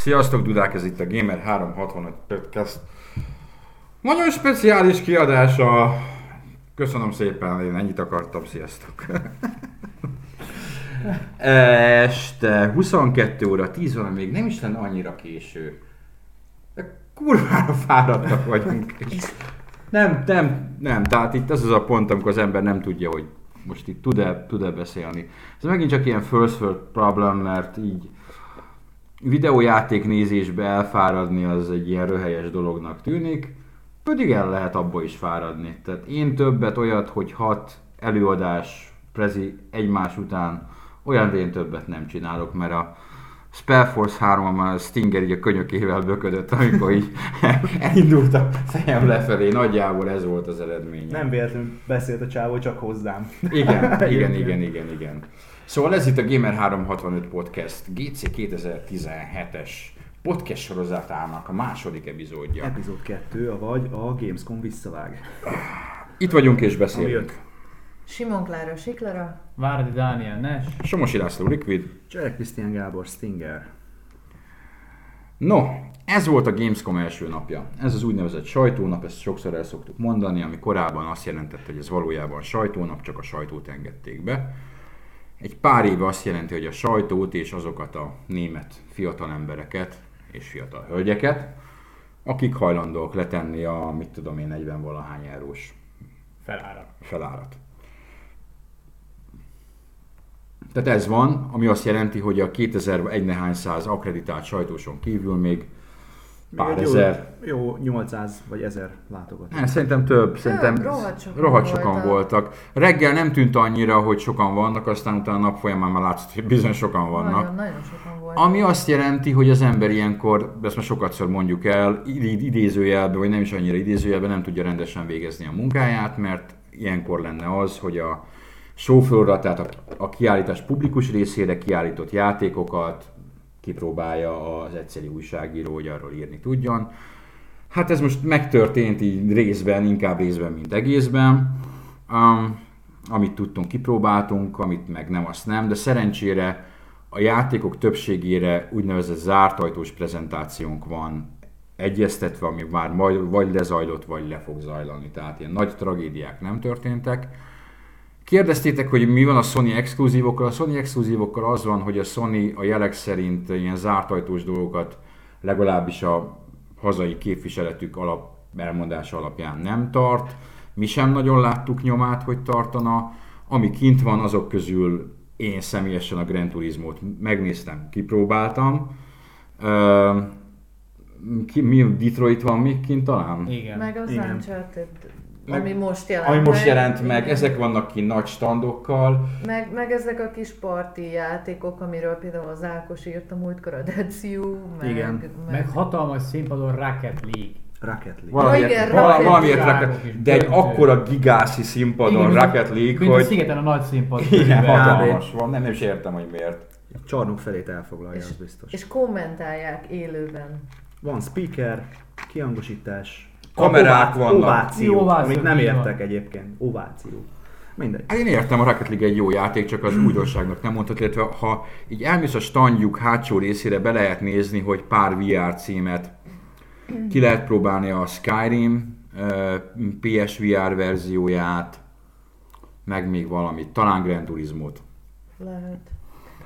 Sziasztok, Dudák, ez itt a Gamer 365 Podcast. Nagyon speciális kiadása. Köszönöm szépen, én ennyit akartam, sziasztok. Este 22 óra 10 óra még nem is lenne annyira késő. De kurvára fáradtak vagyunk. Nem, nem, nem. Tehát itt ez az a pont, amikor az ember nem tudja, hogy most itt tud-e, tud-e beszélni. Ez megint csak ilyen first world problem, mert így videójáték nézésbe elfáradni az egy ilyen röhelyes dolognak tűnik, pedig el lehet abba is fáradni. Tehát én többet olyat, hogy hat előadás prezi egymás után, olyan én többet nem csinálok, mert a Spellforce 3 a Stinger így a könyökével böködött, amikor így elindult a fejem lefelé, nagyjából ez volt az eredmény. Nem véletlenül beszélt a csávó csak hozzám. Igen, igen, igen, igen, igen. Szóval ez itt a Gamer 365 Podcast GC 2017-es podcast sorozatának a második epizódja. Epizód 2, vagy a Gamescom visszavág. Itt vagyunk és beszélünk. Simon Klára Siklara. Várdi Dániel Nes. Somosi László Liquid. Csere Krisztián Gábor Stinger. No, ez volt a Gamescom első napja. Ez az úgynevezett sajtónap, ezt sokszor el szoktuk mondani, ami korábban azt jelentette, hogy ez valójában sajtónap, csak a sajtót engedték be. Egy pár éve azt jelenti, hogy a sajtót és azokat a német fiatal embereket és fiatal hölgyeket, akik hajlandók letenni a, mit tudom én, 40 valahány eurós Felára. felárat. Tehát ez van, ami azt jelenti, hogy a 2001 nehány száz akreditált sajtóson kívül még pár egy ezer, Jó, jó 800 vagy 1000 látogató. nem, szerintem több, szerintem rohadt sokan rohadt sokan voltak. voltak. Reggel nem tűnt annyira, hogy sokan vannak, aztán utána a nap folyamán már látszott, hogy bizony sokan vannak. Nagyon, nagyon sokan voltak. Ami azt jelenti, hogy az ember ilyenkor, ezt már sokatszor mondjuk el, id- idézőjelben, vagy nem is annyira idézőjelben nem tudja rendesen végezni a munkáját, mert ilyenkor lenne az, hogy a showfloorra, tehát a, a kiállítás publikus részére kiállított játékokat kipróbálja az egyszerű újságíró, hogy arról írni tudjon. Hát ez most megtörtént így részben, inkább részben, mint egészben. Um, amit tudtunk, kipróbáltunk, amit meg nem, azt nem, de szerencsére a játékok többségére úgynevezett zárt ajtós prezentációnk van egyeztetve, ami már majd vagy lezajlott, vagy le fog zajlani. Tehát ilyen nagy tragédiák nem történtek. Kérdeztétek, hogy mi van a Sony exkluzívokkal. A Sony exkluzívokkal az van, hogy a Sony a jelek szerint ilyen zárt ajtós dolgokat legalábbis a hazai képviseletük alap, elmondása alapján nem tart. Mi sem nagyon láttuk nyomát, hogy tartana. Ami kint van, azok közül én személyesen a Gran Turismo-t megnéztem, kipróbáltam. Ö, ki, mi, Detroit van még kint talán? Igen. Meg az Igen. Uncharted, Meg- ami most jelent Ami most meg. jelent meg, Igen. ezek vannak ki nagy standokkal. Meg, meg ezek a kis parti játékok, amiről például az Ákos írt a múltkor, a Sea, meg, Igen. meg, Meg hatalmas színpadon Rocket League. Rocket League. Valamiért, igen, Rocket valamiért League. Rocket, de egy akkora gigászi színpadon mint a- Rocket League, Mint a hogy szigeten a nagy színpad. igen, hatalmas van, nem, nem is értem, hogy miért. A csarnok felét elfoglalja, És- az biztos. és kommentálják élőben. Van speaker, kihangosítás, Kamerák ová- vannak. Ováció, Ováció, amit nem így van. értek egyébként. Ováció. Mindegy. Hát én értem, a Rocket League egy jó játék, csak az újdonságnak nem mondhat, illetve ha így elmész a standjuk hátsó részére, be lehet nézni, hogy pár VR címet ki lehet próbálni a Skyrim PSVR verzióját, meg még valamit, talán Gran Turismo-t. Lehet.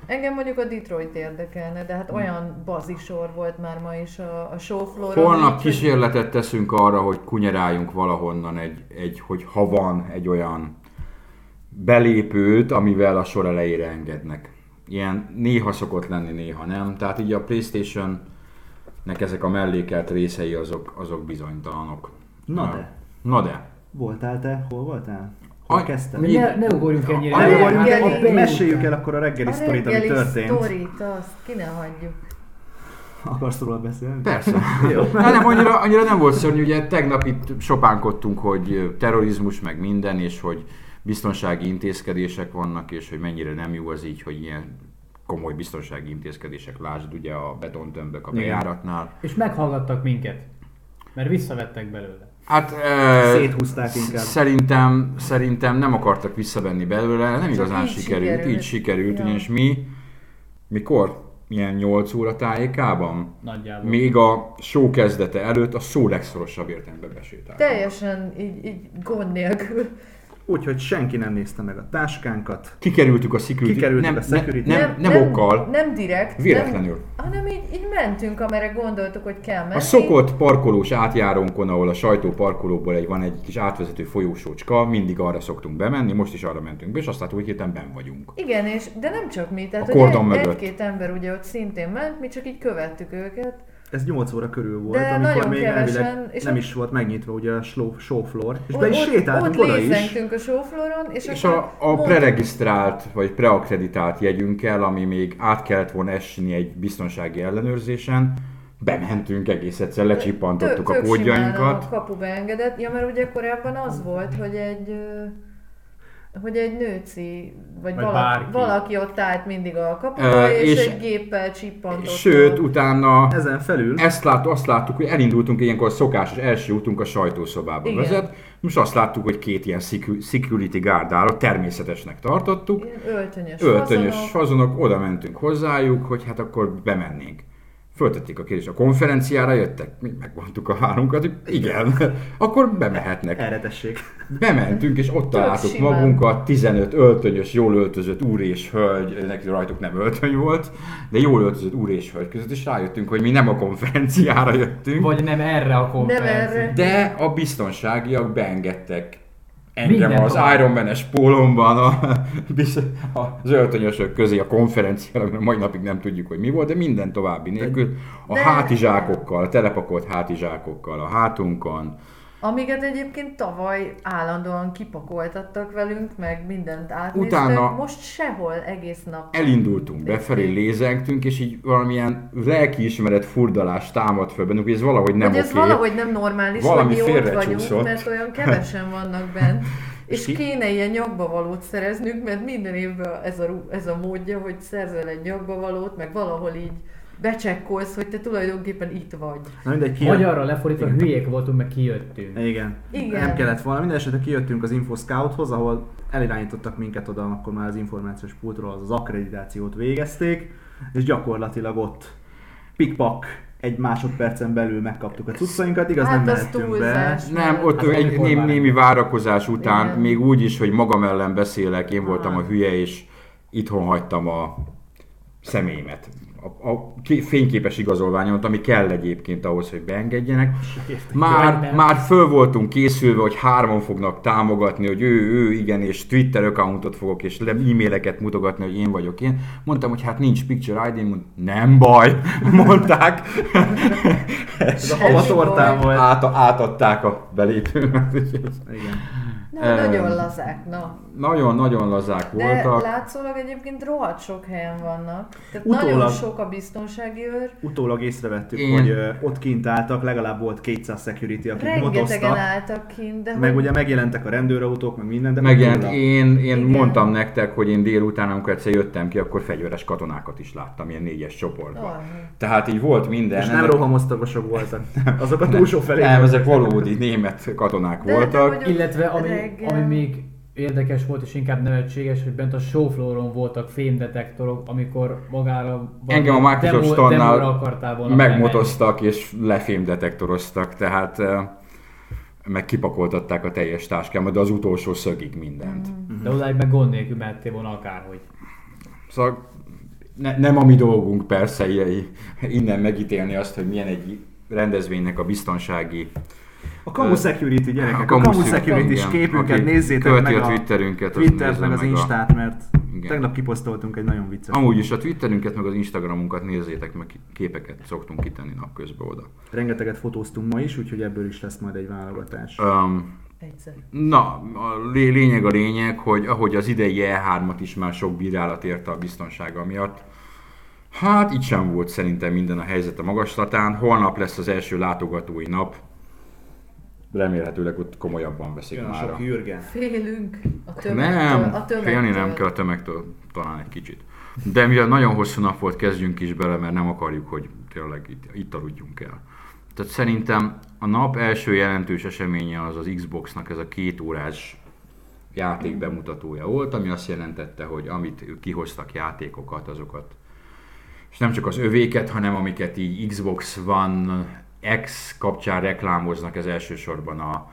Engem mondjuk a Detroit érdekelne, de hát olyan bazisor volt már ma is a, a showflooron. Holnap kísérletet teszünk arra, hogy kunyeráljunk valahonnan egy, egy, hogy ha van egy olyan belépőt, amivel a sor elejére engednek. Ilyen néha szokott lenni, néha nem. Tehát így a Playstation nek ezek a mellékelt részei azok, azok bizonytalanok. Na de. Na de. Voltál te? Hol voltál? Hol kezdtem? mi- Ne, ne ugorjunk ennyire. A Ne reggeli- ugorjunk el, reggeli- meséljük el akkor a reggeli a sztorit, ami reggeli történt. sztorit, azt ki ne hagyjuk. Akarsz róla beszélni? Persze. Jó. Hát nem, annyira, annyira nem volt szörnyű, ugye tegnap itt sopánkodtunk, hogy terrorizmus meg minden, és hogy biztonsági intézkedések vannak, és hogy mennyire nem jó az így, hogy ilyen komoly biztonsági intézkedések, lásd ugye a betontömbök a Igen. bejáratnál. És meghallgattak minket. Mert visszavettek belőle. Hát e, Széthúzták inkább. Szerintem, szerintem nem akartak visszavenni belőle, nem igazán így sikerült, sikerült. így sikerült, Ja. ugyanis mi, mikor? ilyen 8 óra tájékában. Nagyjából. Még a show kezdete előtt a szó legszorosabb értelemben besétáltunk. Teljesen így, így gond nélkül. Úgyhogy senki nem nézte meg a táskánkat. Kikerültük a security. Kikerültük nem, a security. Nem, nem, nem, okkal. Nem direkt. Véletlenül. Nem, hanem így, így mentünk, amire gondoltuk, hogy kell menni. A szokott parkolós átjárónkon, ahol a sajtó parkolóból egy, van egy kis átvezető folyósócska, mindig arra szoktunk bemenni, most is arra mentünk be, és azt láttuk, hogy héten ben vagyunk. Igen, és, de nem csak mi, tehát A hogy kordon egy, mögött. egy-két ember ugye ott szintén ment, mi csak így követtük őket. Ez 8 óra körül volt, De amikor még kevesen, elvileg és nem is volt megnyitva ugye a show floor, és Ott- be is sétáltunk ott oda is. a showflooron, és, És a, a preregisztrált vagy preakreditált jegyünkkel, ami még át kellett volna esni egy biztonsági ellenőrzésen, bementünk egész egyszer, lecsippantottuk a tök kódjainkat. A kapuba engedett. Ja, mert ugye korábban az volt, hogy egy ö, hogy egy nőci, vagy, Vagy valaki, bárki. valaki ott állt mindig a kapuba, Ö, és, és- egy géppel csippantott. Sőt, utána Ezen felül ezt lát, azt láttuk, hogy elindultunk, ilyenkor szokásos első útunk a sajtószobába Igen. vezet. Most azt láttuk, hogy két ilyen secu- security guard állott, természetesnek tartottuk. Ilyen öltönyös, Öltönyös fazonok. fazonok, oda mentünk hozzájuk, hogy hát akkor bemennénk. Föltették a kérdést, a konferenciára jöttek? Mi megmondtuk a hárunkat, hogy igen, akkor bemehetnek. erre tessék. Bementünk, és ott találtuk magunkat, 15 öltönyös, jól öltözött úr és hölgy, neki rajtuk nem öltöny volt, de jól öltözött úr és hölgy között, és rájöttünk, hogy mi nem a konferenciára jöttünk, Vagy nem erre a konferenciára. de a biztonságiak beengedtek engem Minden az. Iron Man-es pólomban a, az öltönyösök közé a konferenciára, mert mai napig nem tudjuk, hogy mi volt, de minden további nélkül. A De- hátizsákokkal, a telepakolt hátizsákokkal a hátunkon, Amiket egyébként tavaly állandóan kipakoltattak velünk, meg mindent átnéztek. Utána- Most sehol egész nap. elindultunk befelé, lézengtünk, és így valamilyen lelkiismeret furdalás támad föl bennünk, hogy ez valahogy nem hogy ez oké. valahogy nem normális, Valami hogy mi ott vagyunk, mert olyan kevesen vannak bent. És kéne ilyen nyakbavalót szereznünk, mert minden évben ez a, ez a módja, hogy szerzel egy nyakbavalót, meg valahol így becsekkolsz, hogy te tulajdonképpen itt vagy. Na mindegy, ki Magyarra lefordítva hülyék voltunk, meg kijöttünk. Igen. Igen. Nem kellett volna. Minden esetre kijöttünk az Info Scouthoz, ahol elirányítottak minket oda, akkor már az információs pultról az, akkreditációt végezték, és gyakorlatilag ott pikpak egy másodpercen belül megkaptuk a cuccainkat, igaz Hát nem az mehettünk be. Nem, ott Hát egy amikor némi, várakozás után, Igen. még úgy is, hogy magam ellen beszélek, én voltam a hülye, és itthon hagytam a személyemet. A, a ké- fényképes igazolványomat, ami kell egyébként ahhoz, hogy beengedjenek. Már, már föl voltunk készülve, hogy hárman fognak támogatni, hogy ő, ő, igen, és Twitter accountot fogok, és le- e-maileket mutogatni, hogy én vagyok én. Mondtam, hogy hát nincs picture ID, mond, nem baj, mondták. Ez a havatortán volt. Át, átadták a belépőmet. Igen. Na, nagyon lazák, na. Nagyon-nagyon lazák De voltak. látszólag egyébként rohadt sok helyen vannak. Tehát Utólag- nagyon sok a biztonsági őr. Utólag észrevettük, Én- hogy ö, ott kint álltak, legalább volt 200 security, akik Rengetegen motoztak. álltak kint, de Meg hogy- ugye megjelentek a rendőrautók, meg minden, de Megjelent, utólag- én, én Igen. mondtam nektek, hogy én délután, amikor egyszer jöttem ki, akkor fegyveres katonákat is láttam, ilyen négyes csoportban. Ah, Tehát így volt minden. És nem rohamosztagosok voltak. Azok a túlsó felé. Nem, ezek valódi német katonák De- de voltak. Illetve ami, Reggel. ami még érdekes volt és inkább nevetséges, hogy bent a showflooron voltak fémdetektorok, amikor magára Engem a Microsoft bemenni. megmotoztak és lefémdetektoroztak, tehát eh, meg kipakoltatták a teljes táskámat, de az utolsó szögig mindent. De odáig meg gond nélkül mehettél volna akárhogy. Szóval ne, nem a mi dolgunk persze innen megítélni azt, hogy milyen egy rendezvénynek a biztonsági A Kamu Security gyerekek, a, Kamu Kamu Security, igen. képünket Aki nézzétek követi meg a a Twitterünket, az Twittert, meg az meg a- Instát, mert Igen. tegnap kiposztoltunk egy nagyon vicces. Amúgy is a Twitterünket, meg az Instagramunkat nézzétek, meg képeket szoktunk kitenni napközben oda. Rengeteget fotóztunk ma is, úgyhogy ebből is lesz majd egy válogatás. Um, egyszer. na, a lé- lényeg a lényeg, hogy ahogy az idei E3-at is már sok bírálat érte a biztonsága miatt, hát itt sem volt szerintem minden a helyzet a magaslatán. Holnap lesz az első látogatói nap. Remélhetőleg ott komolyabban veszik Jön már. sok Jürgen. Félünk a tömegtől. Nem, a tömegtől. félni nem kell a tömegtől, talán egy kicsit. De mivel nagyon hosszú nap volt, kezdjünk is bele, mert nem akarjuk, hogy tényleg itt, itt aludjunk el. Tehát szerintem a nap első jelentős eseménye az az Xboxnak ez a két órás játék bemutatója volt, ami azt jelentette, hogy amit ők kihoztak játékokat, azokat és nem csak az övéket, hanem amiket így Xbox One X kapcsán reklámoznak, ez elsősorban a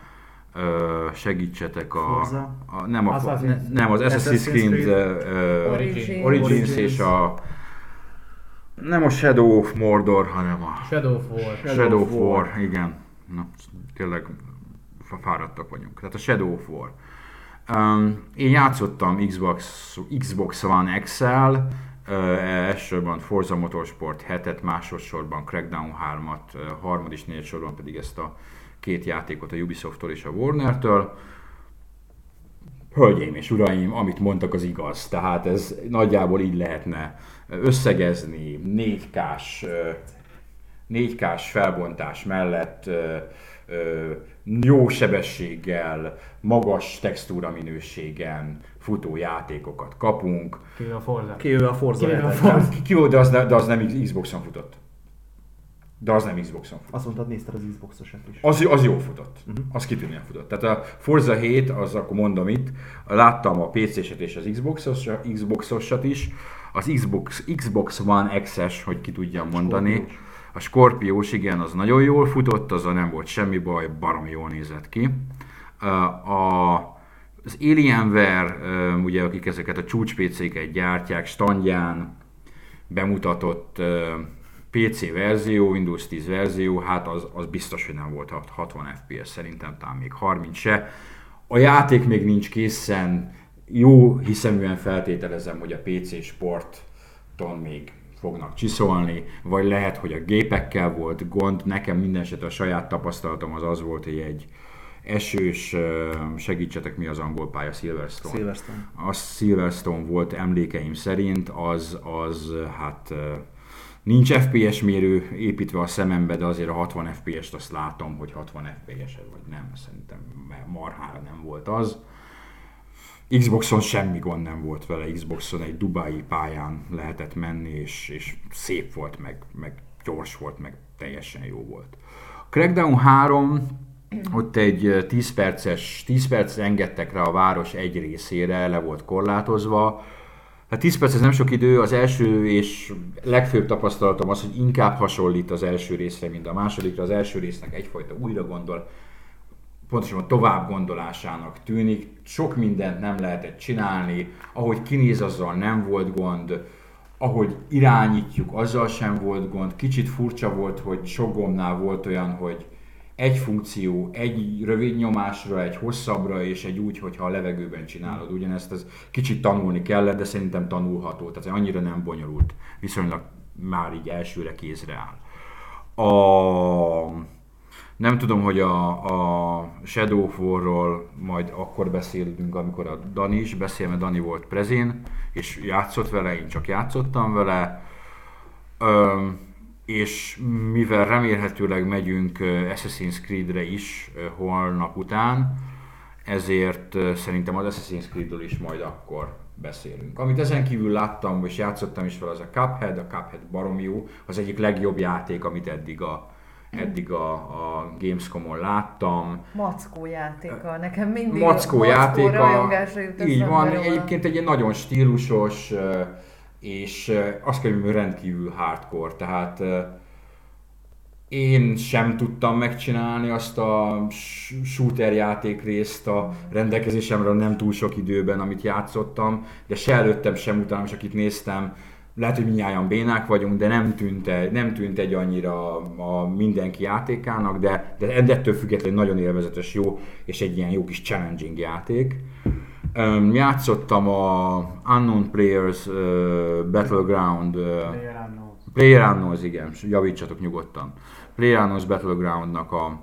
ö, segítsetek a, Forza? a nem, a, Assassin's- ne, nem az Assassin's Creed, Creed. Origins. Origins, és a nem a Shadow of Mordor, hanem a Shadow of War. Shadow Shadow of of War, igen. Na, tényleg fáradtak vagyunk. Tehát a Shadow of War. Um, én játszottam Xbox, Xbox One XL, elsősorban Forza Motorsport 7-et, másodszorban Crackdown 3-at, uh, harmad és négy sorban pedig ezt a két játékot a Ubisofttól és a Warner-től. Hölgyeim és uraim, amit mondtak az igaz. Tehát ez nagyjából így lehetne összegezni 4K-s, ö, 4K-s felbontás mellett jó sebességgel, magas textúra minőségen futó játékokat kapunk. Kivéve a Forza. Kivéve a Forza Kivéve a. Forza. Ki, ki volt, de az, ne, de az nem Xboxon futott. De az nem Xboxon futott. Azt mondtad, nézted az Xboxosat is. Az, az jó futott. Az kitűnően futott. Tehát a Forza 7, az akkor mondom itt, láttam a PC-set és az Xboxos, Xboxosat is, az Xbox, Xbox One X-es, hogy ki tudjam mondani. Scorpiós. A Scorpiós, igen, az nagyon jól futott, az nem volt semmi baj, barom jól nézett ki. A, az Alienware, ugye, akik ezeket a csúcs PC-ket gyártják, standján bemutatott PC verzió, Windows 10 verzió, hát az, az biztos, hogy nem volt hat- 60 FPS, szerintem talán még 30 se. A játék még nincs készen, jó hiszeműen feltételezem, hogy a PC sporton még fognak csiszolni, vagy lehet, hogy a gépekkel volt gond. Nekem minden esetre a saját tapasztalatom az az volt, hogy egy esős, segítsetek mi az angol pálya, Silverstone Silverstone. a Silverstone volt emlékeim szerint, az, az hát nincs FPS mérő építve a szemembe, de azért a 60 FPS-t azt látom, hogy 60 FPS-ed vagy nem, szerintem marhára nem volt az. Xboxon semmi gond nem volt vele, Xboxon egy dubai pályán lehetett menni, és, és szép volt, meg, meg gyors volt, meg teljesen jó volt. A Crackdown 3, ott egy ö, 10 perces, 10 percet engedtek rá a város egy részére, le volt korlátozva. Hát 10 perc ez nem sok idő, az első és legfőbb tapasztalatom az, hogy inkább hasonlít az első részre, mint a másodikra. Az első résznek egyfajta újra gondol, pontosan tovább gondolásának tűnik. Sok mindent nem lehetett csinálni, ahogy kinéz, azzal nem volt gond, ahogy irányítjuk, azzal sem volt gond. Kicsit furcsa volt, hogy sok gombnál volt olyan, hogy egy funkció, egy rövid nyomásra, egy hosszabbra, és egy úgy, hogyha a levegőben csinálod. Ugyanezt ez kicsit tanulni kellett, de szerintem tanulható, tehát annyira nem bonyolult. Viszonylag már így elsőre kézre áll. A nem tudom, hogy a, a Shadow War-ról majd akkor beszélünk, amikor a Dani is beszél, mert Dani volt prezén, és játszott vele, én csak játszottam vele. Öm, és mivel remélhetőleg megyünk Assassin's Creed-re is holnap után, ezért szerintem az Assassin's Creed-ről is majd akkor beszélünk. Amit ezen kívül láttam, és játszottam is fel, az a Cuphead, a Cuphead barom jó, az egyik legjobb játék, amit eddig a, eddig a, a Gamescom-on láttam. Mackó játéka. Nekem mindig Mackó játéka, így van, róla. egyébként egy nagyon stílusos, és azt kell, hogy rendkívül hardcore, tehát én sem tudtam megcsinálni azt a shooter játék részt a rendelkezésemre nem túl sok időben, amit játszottam, de se előttem, sem utánam, és akit néztem, lehet, hogy minnyáján bénák vagyunk, de nem tűnt, egy- nem tűnt egy annyira a mindenki játékának, de, de ettől függetlenül nagyon élvezetes, jó, és egy ilyen jó kis challenging játék. Um, játszottam a Unknown Players uh, Battleground uh, PlayerUnknown's, igen, javítsatok nyugodtan. PlayerUnknown's Battlegroundnak a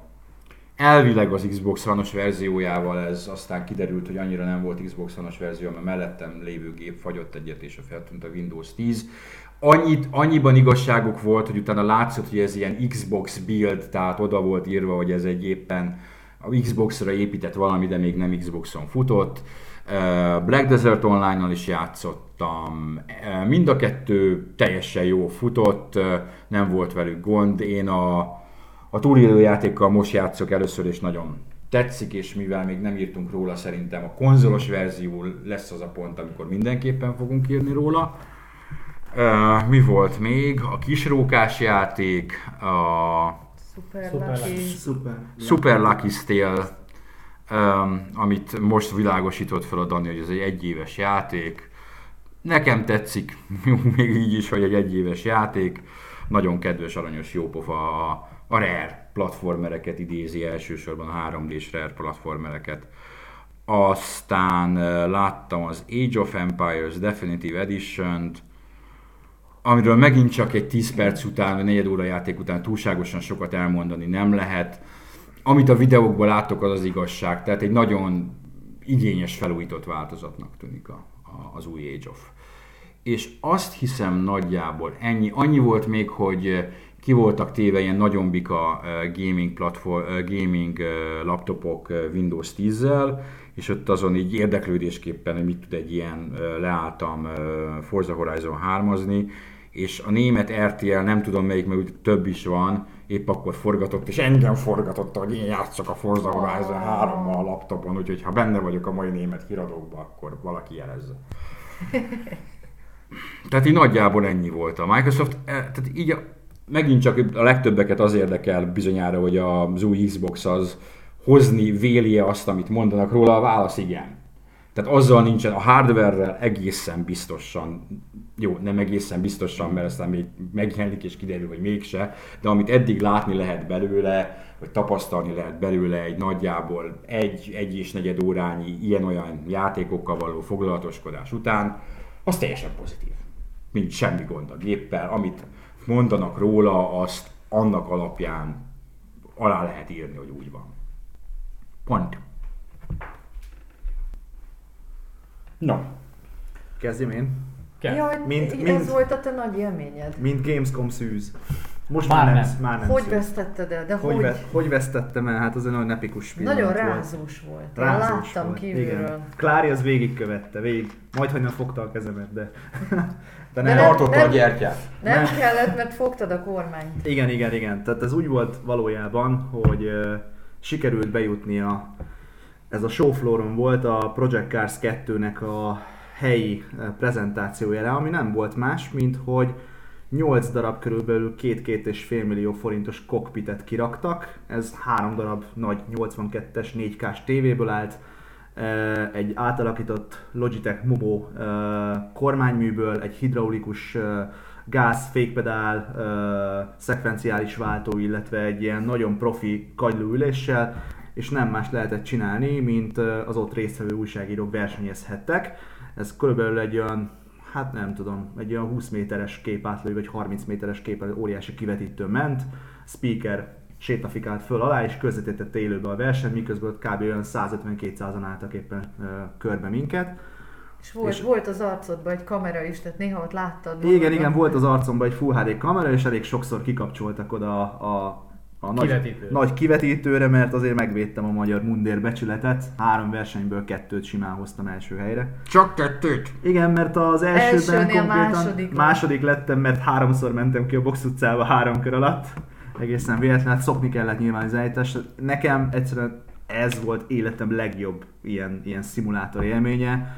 elvileg az Xbox One-os verziójával ez aztán kiderült, hogy annyira nem volt Xbox One-os verzió, mert mellettem lévő gép fagyott egyet, és a feltűnt a Windows 10. Annyit, annyiban igazságuk volt, hogy utána látszott, hogy ez ilyen Xbox build, tehát oda volt írva, hogy ez egy éppen a Xbox-ra épített valami, de még nem Xboxon futott. Black Desert Online-nal is játszottam. Mind a kettő teljesen jó futott, nem volt velük gond. Én a, a túlélő játékkal most játszok először, és nagyon tetszik, és mivel még nem írtunk róla, szerintem a konzolos verzió lesz az a pont, amikor mindenképpen fogunk írni róla. Uh, mi volt még? A kisrókás játék, a Szuper Lucky. Super Lucky Tale, um, amit most világosított fel a Dani, hogy ez egy egyéves játék. Nekem tetszik, még így is, hogy egy egyéves játék. Nagyon kedves, aranyos, jópofa a, a Rare platformereket idézi elsősorban, a 3D-s Rare platformereket. Aztán láttam az Age of Empires Definitive Edition-t, amiről megint csak egy 10 perc után, vagy 4 óra játék után túlságosan sokat elmondani nem lehet. Amit a videókból látok, az az igazság. Tehát egy nagyon igényes felújított változatnak tűnik a, a, az új Age of. És azt hiszem nagyjából ennyi. Annyi volt még, hogy ki voltak téve ilyen nagyon bika eh, gaming, platform, eh, gaming eh, laptopok Windows 10-zel, és ott azon így érdeklődésképpen, hogy mit tud egy ilyen, leálltam Forza Horizon 3 és a német RTL, nem tudom melyik, mert úgy több is van, épp akkor forgatott, és engem forgatott, hogy én játszok a Forza Horizon 3 a laptopon, úgyhogy ha benne vagyok a mai német híradókban, akkor valaki jelezze. Tehát így nagyjából ennyi volt a Microsoft. eh, Tehát így a, megint csak a legtöbbeket az érdekel bizonyára, hogy az új Xbox az hozni véli azt, amit mondanak róla, a válasz igen. Tehát azzal nincsen, a hardware egészen biztosan, jó, nem egészen biztosan, mert aztán még megjelenik és kiderül, hogy mégse, de amit eddig látni lehet belőle, vagy tapasztalni lehet belőle egy nagyjából egy, egy és negyed órányi ilyen-olyan játékokkal való foglalatoskodás után, az teljesen pozitív. Mint semmi gond a géppel, amit mondanak róla, azt annak alapján alá lehet írni, hogy úgy van. Pont. No, Kezdjem én. Kell. Jaj, Mint- ez mint- volt a te nagy élményed. Mint Gamescom szűz. Most Már már, nem, nem. már nem Hogy szűz. vesztetted el? De Hogy, hogy? ve- hogy vesztettem el? Hát az egy nagyon epikus pillanat Nagyon volt. rázós volt. Én Rázós láttam volt, kívülről. Igen. Klári az végigkövette, végig. Majd, hogy nem fogta a kezemet, de... de De nem. nem- tartotta a gyertyát. Nem Nem. kellett, mert fogtad a kormányt. Igen, igen, igen. Tehát ez úgy volt valójában, hogy uh, sikerült bejutni a, ez a showflooron volt a Project Cars 2-nek a helyi prezentációjára, ami nem volt más, mint hogy 8 darab körülbelül 2-2,5 millió forintos kokpitet kiraktak. Ez három darab nagy 82-es 4K-s tévéből állt, egy átalakított Logitech Mobo eh, kormányműből, egy hidraulikus gáz, fékpedál, szekvenciális váltó, illetve egy ilyen nagyon profi kagylóüléssel, és nem más lehetett csinálni, mint az ott résztvevő újságírók versenyezhettek. Ez körülbelül egy olyan, hát nem tudom, egy olyan 20 méteres képátlő, vagy 30 méteres kép, óriási kivetítő ment, speaker sétafikált föl alá, és közvetítette élőbe a verseny, miközben ott kb. olyan 150-200-an álltak éppen ö, körbe minket. És volt, És- volt az arcodban egy kamera is, tehát néha ott láttad. Igen, magadat. igen, volt az arcomban egy Full HD kamera, és elég sokszor kikapcsoltak oda a, a, a nagy, Kivetítőre. nagy kivetítőre, mert azért megvédtem a magyar mundér becsületet. Három versenyből kettőt simán hoztam első helyre. Csak kettőt. Igen, mert az elsőben Elsőnél konkrétan második második, lett. lettem, mert háromszor mentem ki a box utcába három kör alatt. Egészen véletlen, hát szokni kellett nyilván az állítást. Nekem egyszerűen ez volt életem legjobb ilyen, ilyen szimulátor élménye.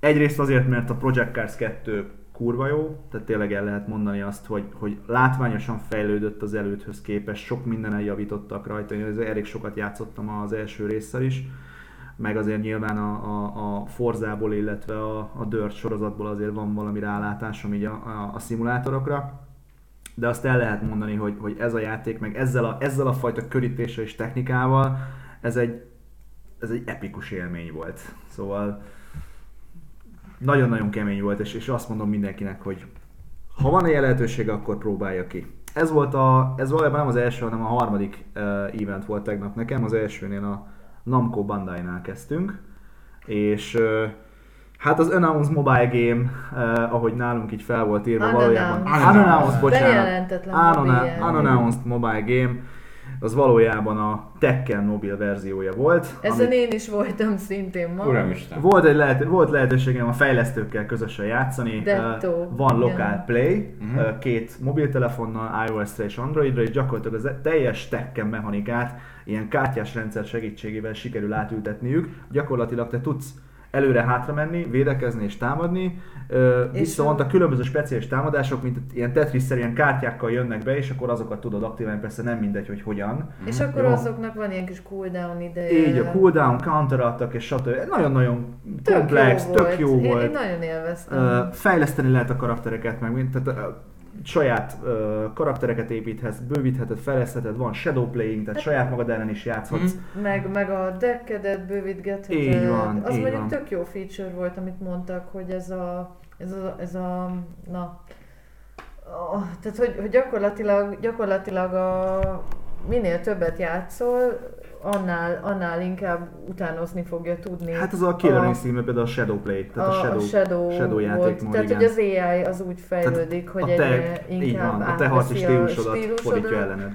Egyrészt azért, mert a Project Cars 2 kurva jó, tehát tényleg el lehet mondani azt, hogy, hogy látványosan fejlődött az előthöz képest, sok mindenen javítottak rajta, én elég sokat játszottam az első résszel is, meg azért nyilván a, a, a Forzából, illetve a, a Dirt sorozatból azért van valami rálátásom így a, a, a szimulátorokra, de azt el lehet mondani, hogy, hogy ez a játék, meg ezzel a, ezzel a fajta körítéssel és technikával, ez egy, ez egy epikus élmény volt. Szóval nagyon-nagyon kemény volt, és, és azt mondom mindenkinek, hogy ha van egy lehetősége, akkor próbálja ki. Ez volt a, ez valójában nem az első, hanem a harmadik uh, event volt tegnap nekem. Az elsőnél a Namco Bandai-nál kezdtünk, és uh, hát az Unannounced Mobile Game, uh, ahogy nálunk így fel volt írva, valójában Unannounced. Unannounced, bocsánat. Bejelentetlen. Unannounced Mobile Game, az valójában a Tekken mobil verziója volt. Ezen amit- én is voltam szintén ma. Uramisten. volt, egy lehet, volt lehetőségem a fejlesztőkkel közösen játszani. Detto. Uh, van Local Igen. Play, Mhm. uh, két mobiltelefonnal, iOS-re és Androidra, és gyakorlatilag az teljes Tekken mechanikát ilyen kártyás rendszer segítségével sikerül átültetniük. Gyakorlatilag te tudsz előre-hátra menni, védekezni és támadni. És Viszont a- különböző speciális támadások, mint ilyen Tetris-szerűen kártyákkal jönnek be, és akkor azokat tudod aktiválni, persze nem mindegy, hogy hogyan. És akkor Jó. azoknak van ilyen kis cooldown ideje. Így a cooldown, counter és stb. Nagyon-nagyon Tök komplex, jó tök jó én, volt. Én nagyon élveztem. Fejleszteni lehet a karaktereket, meg mint, tehát saját ö, karaktereket építhetsz, bővítheted, fejlesztheted, van shadow playing, tehát saját magad ellen is játszhatsz. Meg, meg a deckedet bővítgetheted. Így van, Az így mondjuk van. tök jó feature volt, amit mondtak, hogy ez a, ez a, ez a na, tehát hogy, hogy gyakorlatilag, gyakorlatilag a, minél többet játszol, annál, annál inkább utánozni fogja tudni. Hát az a Killer Instinct például a shadow play, tehát a, shadow, a shadow, shadow volt. játékmód, Tehát, igen. hogy az AI az úgy fejlődik, hogy a te, egyre így inkább van, a te harci a stílusodat fordítja ellened.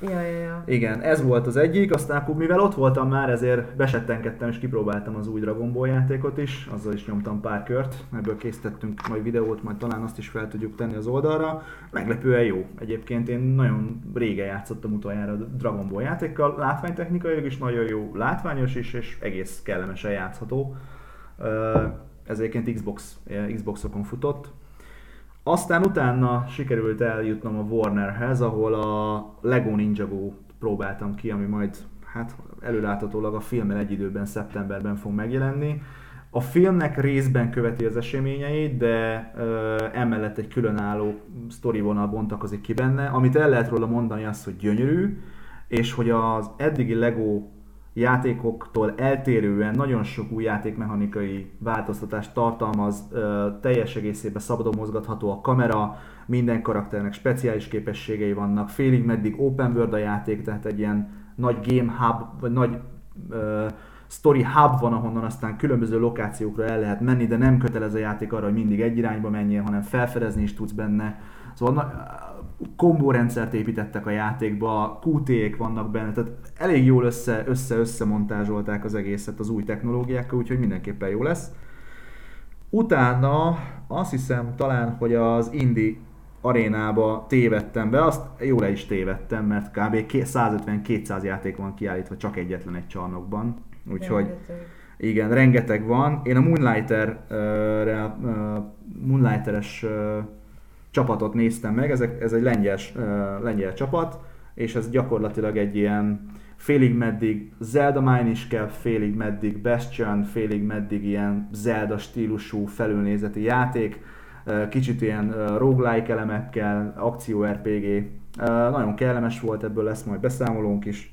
Ja, ja, ja. Igen, ez volt az egyik, aztán akkor mivel ott voltam már, ezért besettenkedtem és kipróbáltam az új Dragon Ball játékot is, azzal is nyomtam pár kört, ebből készítettünk majd videót, majd talán azt is fel tudjuk tenni az oldalra. Meglepően jó. Egyébként én nagyon régen játszottam utoljára Dragon Ball játékkal, látványtechnikailag is nagyon jó, látványos is, és egész kellemesen játszható. Ez egyébként Xbox, Xboxokon futott, aztán utána sikerült eljutnom a Warnerhez, ahol a Lego Ninjago próbáltam ki, ami majd hát előláthatólag a filmmel egy időben, szeptemberben fog megjelenni. A filmnek részben követi az eseményeit, de ö, emellett egy különálló sztorivonal bontakozik ki benne. Amit el lehet róla mondani az, hogy gyönyörű, és hogy az eddigi Lego játékoktól eltérően nagyon sok új játékmechanikai változtatást tartalmaz, teljes egészében szabadon mozgatható a kamera, minden karakternek speciális képességei vannak, félig meddig open world a játék, tehát egy ilyen nagy game hub, vagy nagy ö, story hub van, ahonnan aztán különböző lokációkra el lehet menni, de nem kötelez a játék arra, hogy mindig egy irányba menjél, hanem felfedezni is tudsz benne. Szóval na, kombó rendszert építettek a játékba, QT-ek vannak benne, tehát elég jól össze, össze, összemontázsolták az egészet az új technológiákkal, úgyhogy mindenképpen jó lesz. Utána azt hiszem talán, hogy az Indi arénába tévedtem be, azt jól le is tévedtem, mert kb. 150-200 játék van kiállítva csak egyetlen egy csarnokban. Úgyhogy Rengeteg. igen, rengeteg van. Én a Moonlighter, Moonlighteres csapatot néztem meg, ez, ez egy lengyel, uh, lengyel csapat, és ez gyakorlatilag egy ilyen félig meddig Zelda Mine is kell, félig meddig Bastion, félig meddig ilyen Zelda stílusú felülnézeti játék, kicsit ilyen uh, roguelike elemekkel, akció RPG, nagyon kellemes volt, ebből lesz majd beszámolónk is.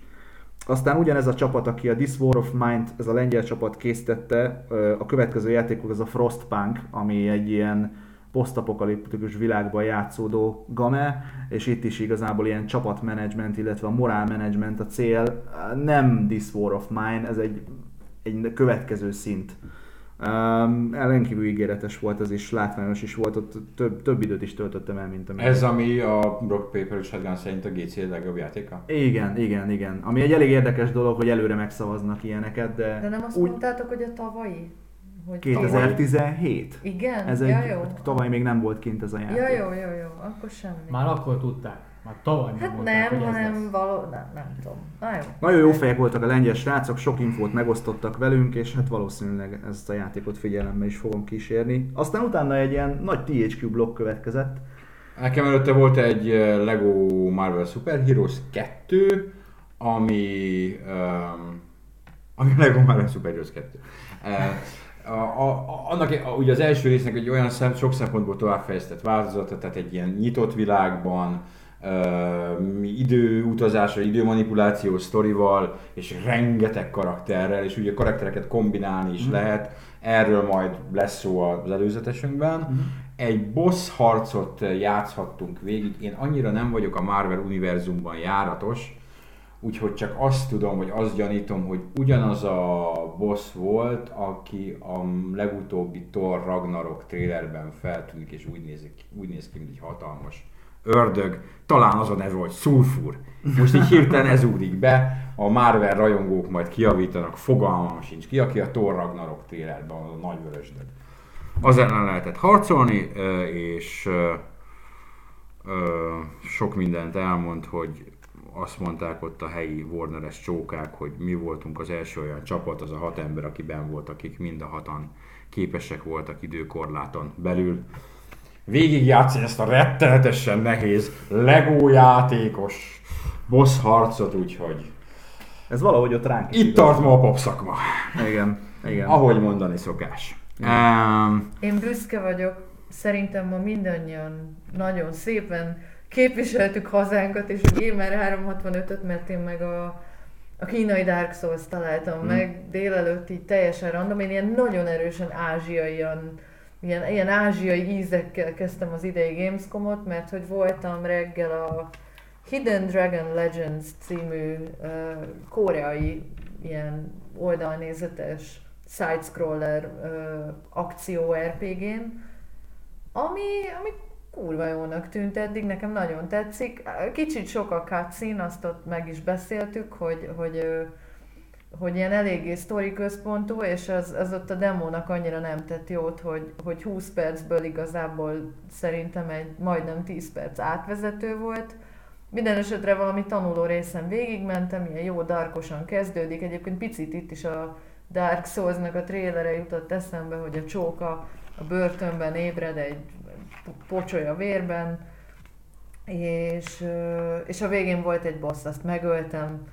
Aztán ugyanez a csapat, aki a This War of Mind, ez a lengyel csapat készítette, a következő játékuk az a Frostpunk, ami egy ilyen posztapokaliptikus világban játszódó game, és itt is igazából ilyen csapatmenedzsment, illetve a morálmenedzsment a cél. Nem This War of Mine, ez egy, egy következő szint. Um, ellenkívül ígéretes volt ez is, látványos is volt, ott több, több időt is töltöttem el, mint amennyi. Ez ami a Rock Paper Shotgun szerint a GC legjobb játéka? Igen, igen, igen. Ami egy elég érdekes dolog, hogy előre megszavaznak ilyeneket, de, De nem azt úgy mondtátok, hogy a tavalyi? Hogy tavaly- 2017. Igen? Ez ja, egy, jó. tavaly még nem volt kint ez a játék. Ja, jó, jó, jó, akkor semmi. Már akkor tudták. Már tavaly hát mondták, nem, hogy ez hanem lesz. való, nem, nem tudom. Na jó. Nagyon jó fejek voltak a lengyel srácok, sok infót megosztottak velünk, és hát valószínűleg ezt a játékot figyelembe is fogom kísérni. Aztán utána egy ilyen nagy THQ blokk következett. Nekem előtte volt egy eh, Lego Marvel Super Heroes 2, ami, um, ami Lego Marvel Super Heroes 2. A, a, annak a, ugye az első résznek egy olyan szem, sok szempontból továbbfejlesztett változata, tehát egy ilyen nyitott világban, uh, időutazásra, időmanipuláció sztorival, és rengeteg karakterrel, és ugye karaktereket kombinálni is lehet. Erről majd lesz szó az előzetesünkben. Egy boss harcot játszhattunk végig. Én annyira nem vagyok a Marvel univerzumban járatos, úgyhogy csak azt tudom, vagy azt gyanítom, hogy ugyanaz a boss volt, aki a legutóbbi Thor Ragnarok trailerben feltűnik, és úgy néz, ki, úgy néz ki, mint egy hatalmas ördög. Talán az a neve, hogy Sulfur. Most így hirtelen ez úrik be, a Marvel rajongók majd kiavítanak, fogalmam sincs ki, aki a Thor Ragnarok trailerben, az a nagy vörösdög. Az ellen lehetett harcolni, és sok mindent elmond, hogy azt mondták ott a helyi Warneres csókák, hogy mi voltunk az első olyan csapat, az a hat ember, aki ben volt, akik mind a hatan képesek voltak időkorláton belül. Végigjátszani ezt a rettenetesen nehéz Lego játékos boss harcot, úgyhogy Ez valahogy ott ránk itt tart ma a popszakma, Igen, igen. ahogy mondani szokás. Um, Én büszke vagyok, szerintem ma mindannyian nagyon szépen képviseltük hazánkat és a Gamer 365-öt, mert én meg a, a kínai Dark Souls találtam Hmm. meg délelőtt így teljesen random, én ilyen nagyon erősen ázsiaian, ilyen, ilyen ázsiai ízekkel kezdtem az idei Gamescomot, mert hogy voltam reggel a Hidden Dragon Legends című uh, koreai ilyen oldalnézetes side-scroller uh, akció RPG-n, ami, ami kurva jónak tűnt eddig, nekem nagyon tetszik. Kicsit sok a cutscene, azt ott meg is beszéltük, hogy, hogy, hogy ilyen eléggé sztori központú, és az, az ott a demónak annyira nem tett jót, hogy, hogy 20 percből igazából szerintem egy majdnem 10 perc átvezető volt. Minden esetre valami tanuló részen végigmentem, ilyen jó darkosan kezdődik. Egyébként picit itt is a Dark Souls-nak a trélere jutott eszembe, hogy a csóka a börtönben ébred egy pocsoly a vérben, és, és a végén volt egy boss, azt megöltem.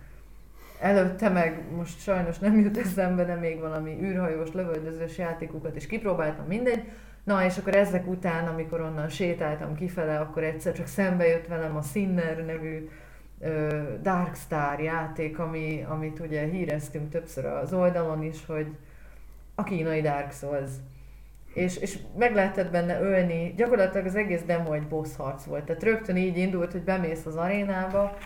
Előtte meg, most sajnos nem jut eszembe, de még valami űrhajós, lövöldözős játékokat is kipróbáltam, mindegy. Na, és akkor ezek után, amikor onnan sétáltam kifele, akkor egyszer csak szembe jött velem a Sinner nevű ö, Darkstar játék, ami, amit ugye híreztünk többször az oldalon is, hogy a kínai Dark Souls. És, és meg lehetett benne ölni, gyakorlatilag az egész demo egy boss harc volt. Tehát rögtön így indult, hogy bemész az arénába,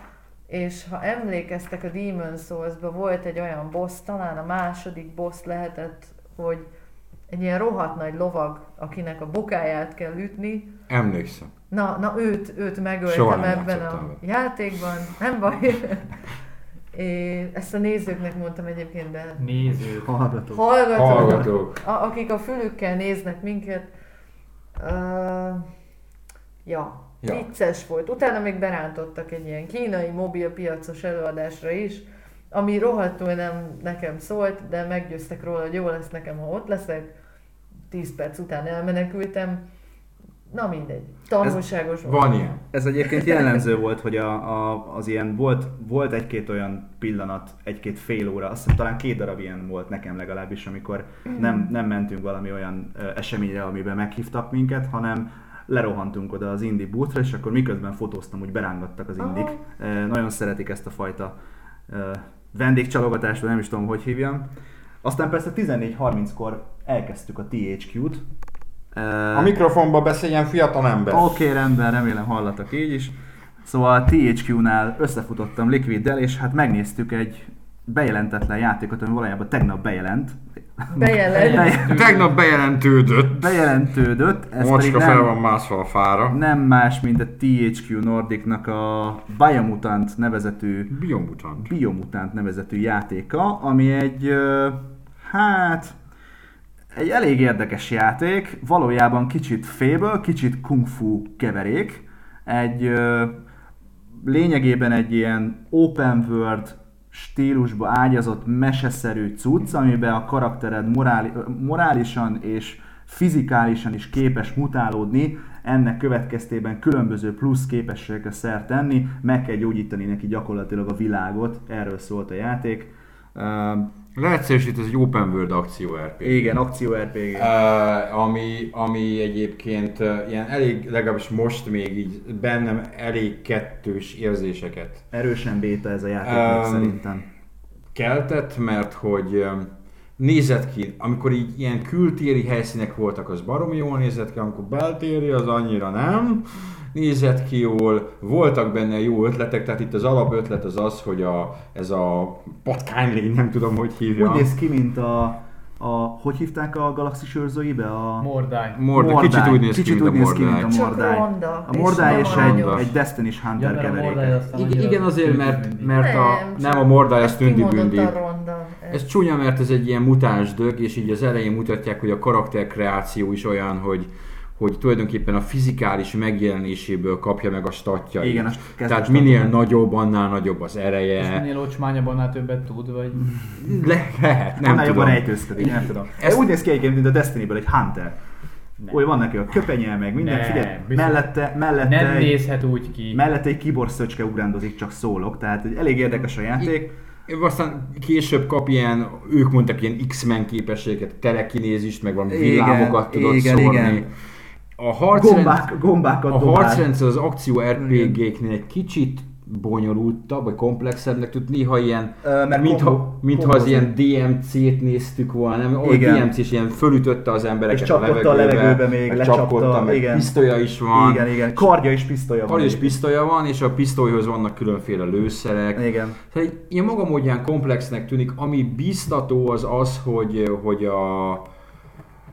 és ha emlékeztek a Demon Souls-ba volt egy olyan boss, talán a második boss lehetett, hogy egy ilyen rohadt nagy lovag, akinek a bokáját kell ütni, emlékszem. Na, na őt, őt megöltem ebben a vele. játékban, nem baj. É, ezt a nézőknek mondtam egyébként, de Nézők. Hallgatók. hallgatók, Hallgatók. A, akik a fülükkel néznek minket, uh, ja, Ja. vicces volt. Utána még berántottak egy ilyen kínai mobilpiacos előadásra is, ami rohadtul nem nekem szólt, de meggyőztek róla, hogy jó lesz nekem, ha ott leszek. 10 perc után elmenekültem. Na mindegy. Tanulságos volt. Van ilyen. Ez egyébként jellemző volt, hogy a, a, az ilyen volt, volt egy-két olyan pillanat, egy-két fél óra, azt hiszem talán két darab ilyen volt nekem legalábbis, amikor nem, nem mentünk valami olyan ö, eseményre, amiben meghívtak minket, hanem lerohantunk oda az Indie boothra, és akkor miközben fotóztam, hogy berángattak az indik. Ö, Nagyon szeretik ezt a fajta ö, vendégcsalogatást, nem is tudom, hogy hívjam. Aztán persze 14.30-kor elkezdtük a THQ-t. Ö, A mikrofonba beszéljen fiatal ember. Oké, okay, rendben, remélem hallatok így is. Szóval a THQ-nál összefutottam Liquiddel, és hát megnéztük egy bejelentetlen játékot, ami valójában tegnap bejelent. Bejelent. Tegnap bejelentődött. Bejelentődött, ez Mocska fel nem, van mászva a fára. nem más, mint a THQ Nordicnak a Biomutant nevezetű Biomutant. Biomutant nevezetű játéka, ami egy, hát, egy elég érdekes játék, valójában kicsit Fable, kicsit Kung Fu keverék, egy ö, lényegében egy ilyen open world stílusba ágyazott meseszerű cucc, amiben a karaktered moráli, morálisan és fizikálisan is képes mutálódni, ennek következtében különböző plusz képességekre szert tenni, meg kell gyógyítani neki gyakorlatilag a világot, erről szólt a játék. Leegyszerűsít, ez egy open world akció RPG. igen, akció RPG. Uh, ami, ami egyébként uh, ilyen elég, legalábbis most még így bennem elég kettős érzéseket Erősen béta ez a játék Um, szerintem. keltett, mert hogy um, nézett ki, amikor így ilyen kültéri helyszínek voltak, az baromi jól nézett ki, amikor beltéri, az annyira nem. Nézett ki jól, voltak benne jó ötletek, tehát itt az alapötlet az az, hogy a, ez a patkánylény, nem tudom, hogy hívja. Úgy néz ki, mint a, a hogy hívták a galaxis őrzőibe? A Mordály. Morda, kicsit úgy néz kicsit ki, úgy mint a néz ki, mint a. Csak ronda, A Mordály és, és egy, egy Destiny Hunter Ja, keveréke. Igen, azért, mert, mert a, nem a Mordály, az tündi bündi. Ez csúnya, mert ez egy ilyen mutáns dög, és így az elején mutatják, hogy a karakterkreáció is olyan, hogy, hogy tulajdonképpen a fizikális megjelenéséből kapja meg a statjait. Igen, a Tehát minél nagyobb, annál nagyobb az És ereje. minél ocsmányabb, annál többet tud, vagy... Le, lehet, nem Annál jobban tudom. rejtőzködik, nem tudom. Ezt- Ez úgy néz ki egyébként, mint a Destiny-ből egy Hunter. Úgy van neki a köpenye, meg minden, Nem, figyelj, biztos. mellette, mellette, Nem egy, nézhet úgy ki. mellette egy kibor szöcske ugrándozik, csak szólok, tehát hogy elég érdekes a játék. Aztán később kap ilyen, ők mondtak ilyen X-Men képességeket, telekinézist, meg valami Igen, villámokat tudod igen, szórni. igen. A harcrendszer, Gombák, gombákat a dobál. harcrendszer az akció RPG-knél egy kicsit bonyolultabb, vagy komplexebbnek tud, néha ilyen, Ö, mert mintha, kombo- mintha az ilyen DMC-t néztük volna, nem? Igen. DMC is ilyen fölütötte az embereket És csapkodta a levegőbe még, lecsapta, csapkodta, meg igen. pisztolya is van. Igen, igen. Kardja és pisztolya van. Kar és pisztolya van, és a pisztolyhoz vannak különféle lőszerek. Igen. Tehát egy ilyen maga módján komplexnek tűnik, ami biztató az az, hogy, hogy a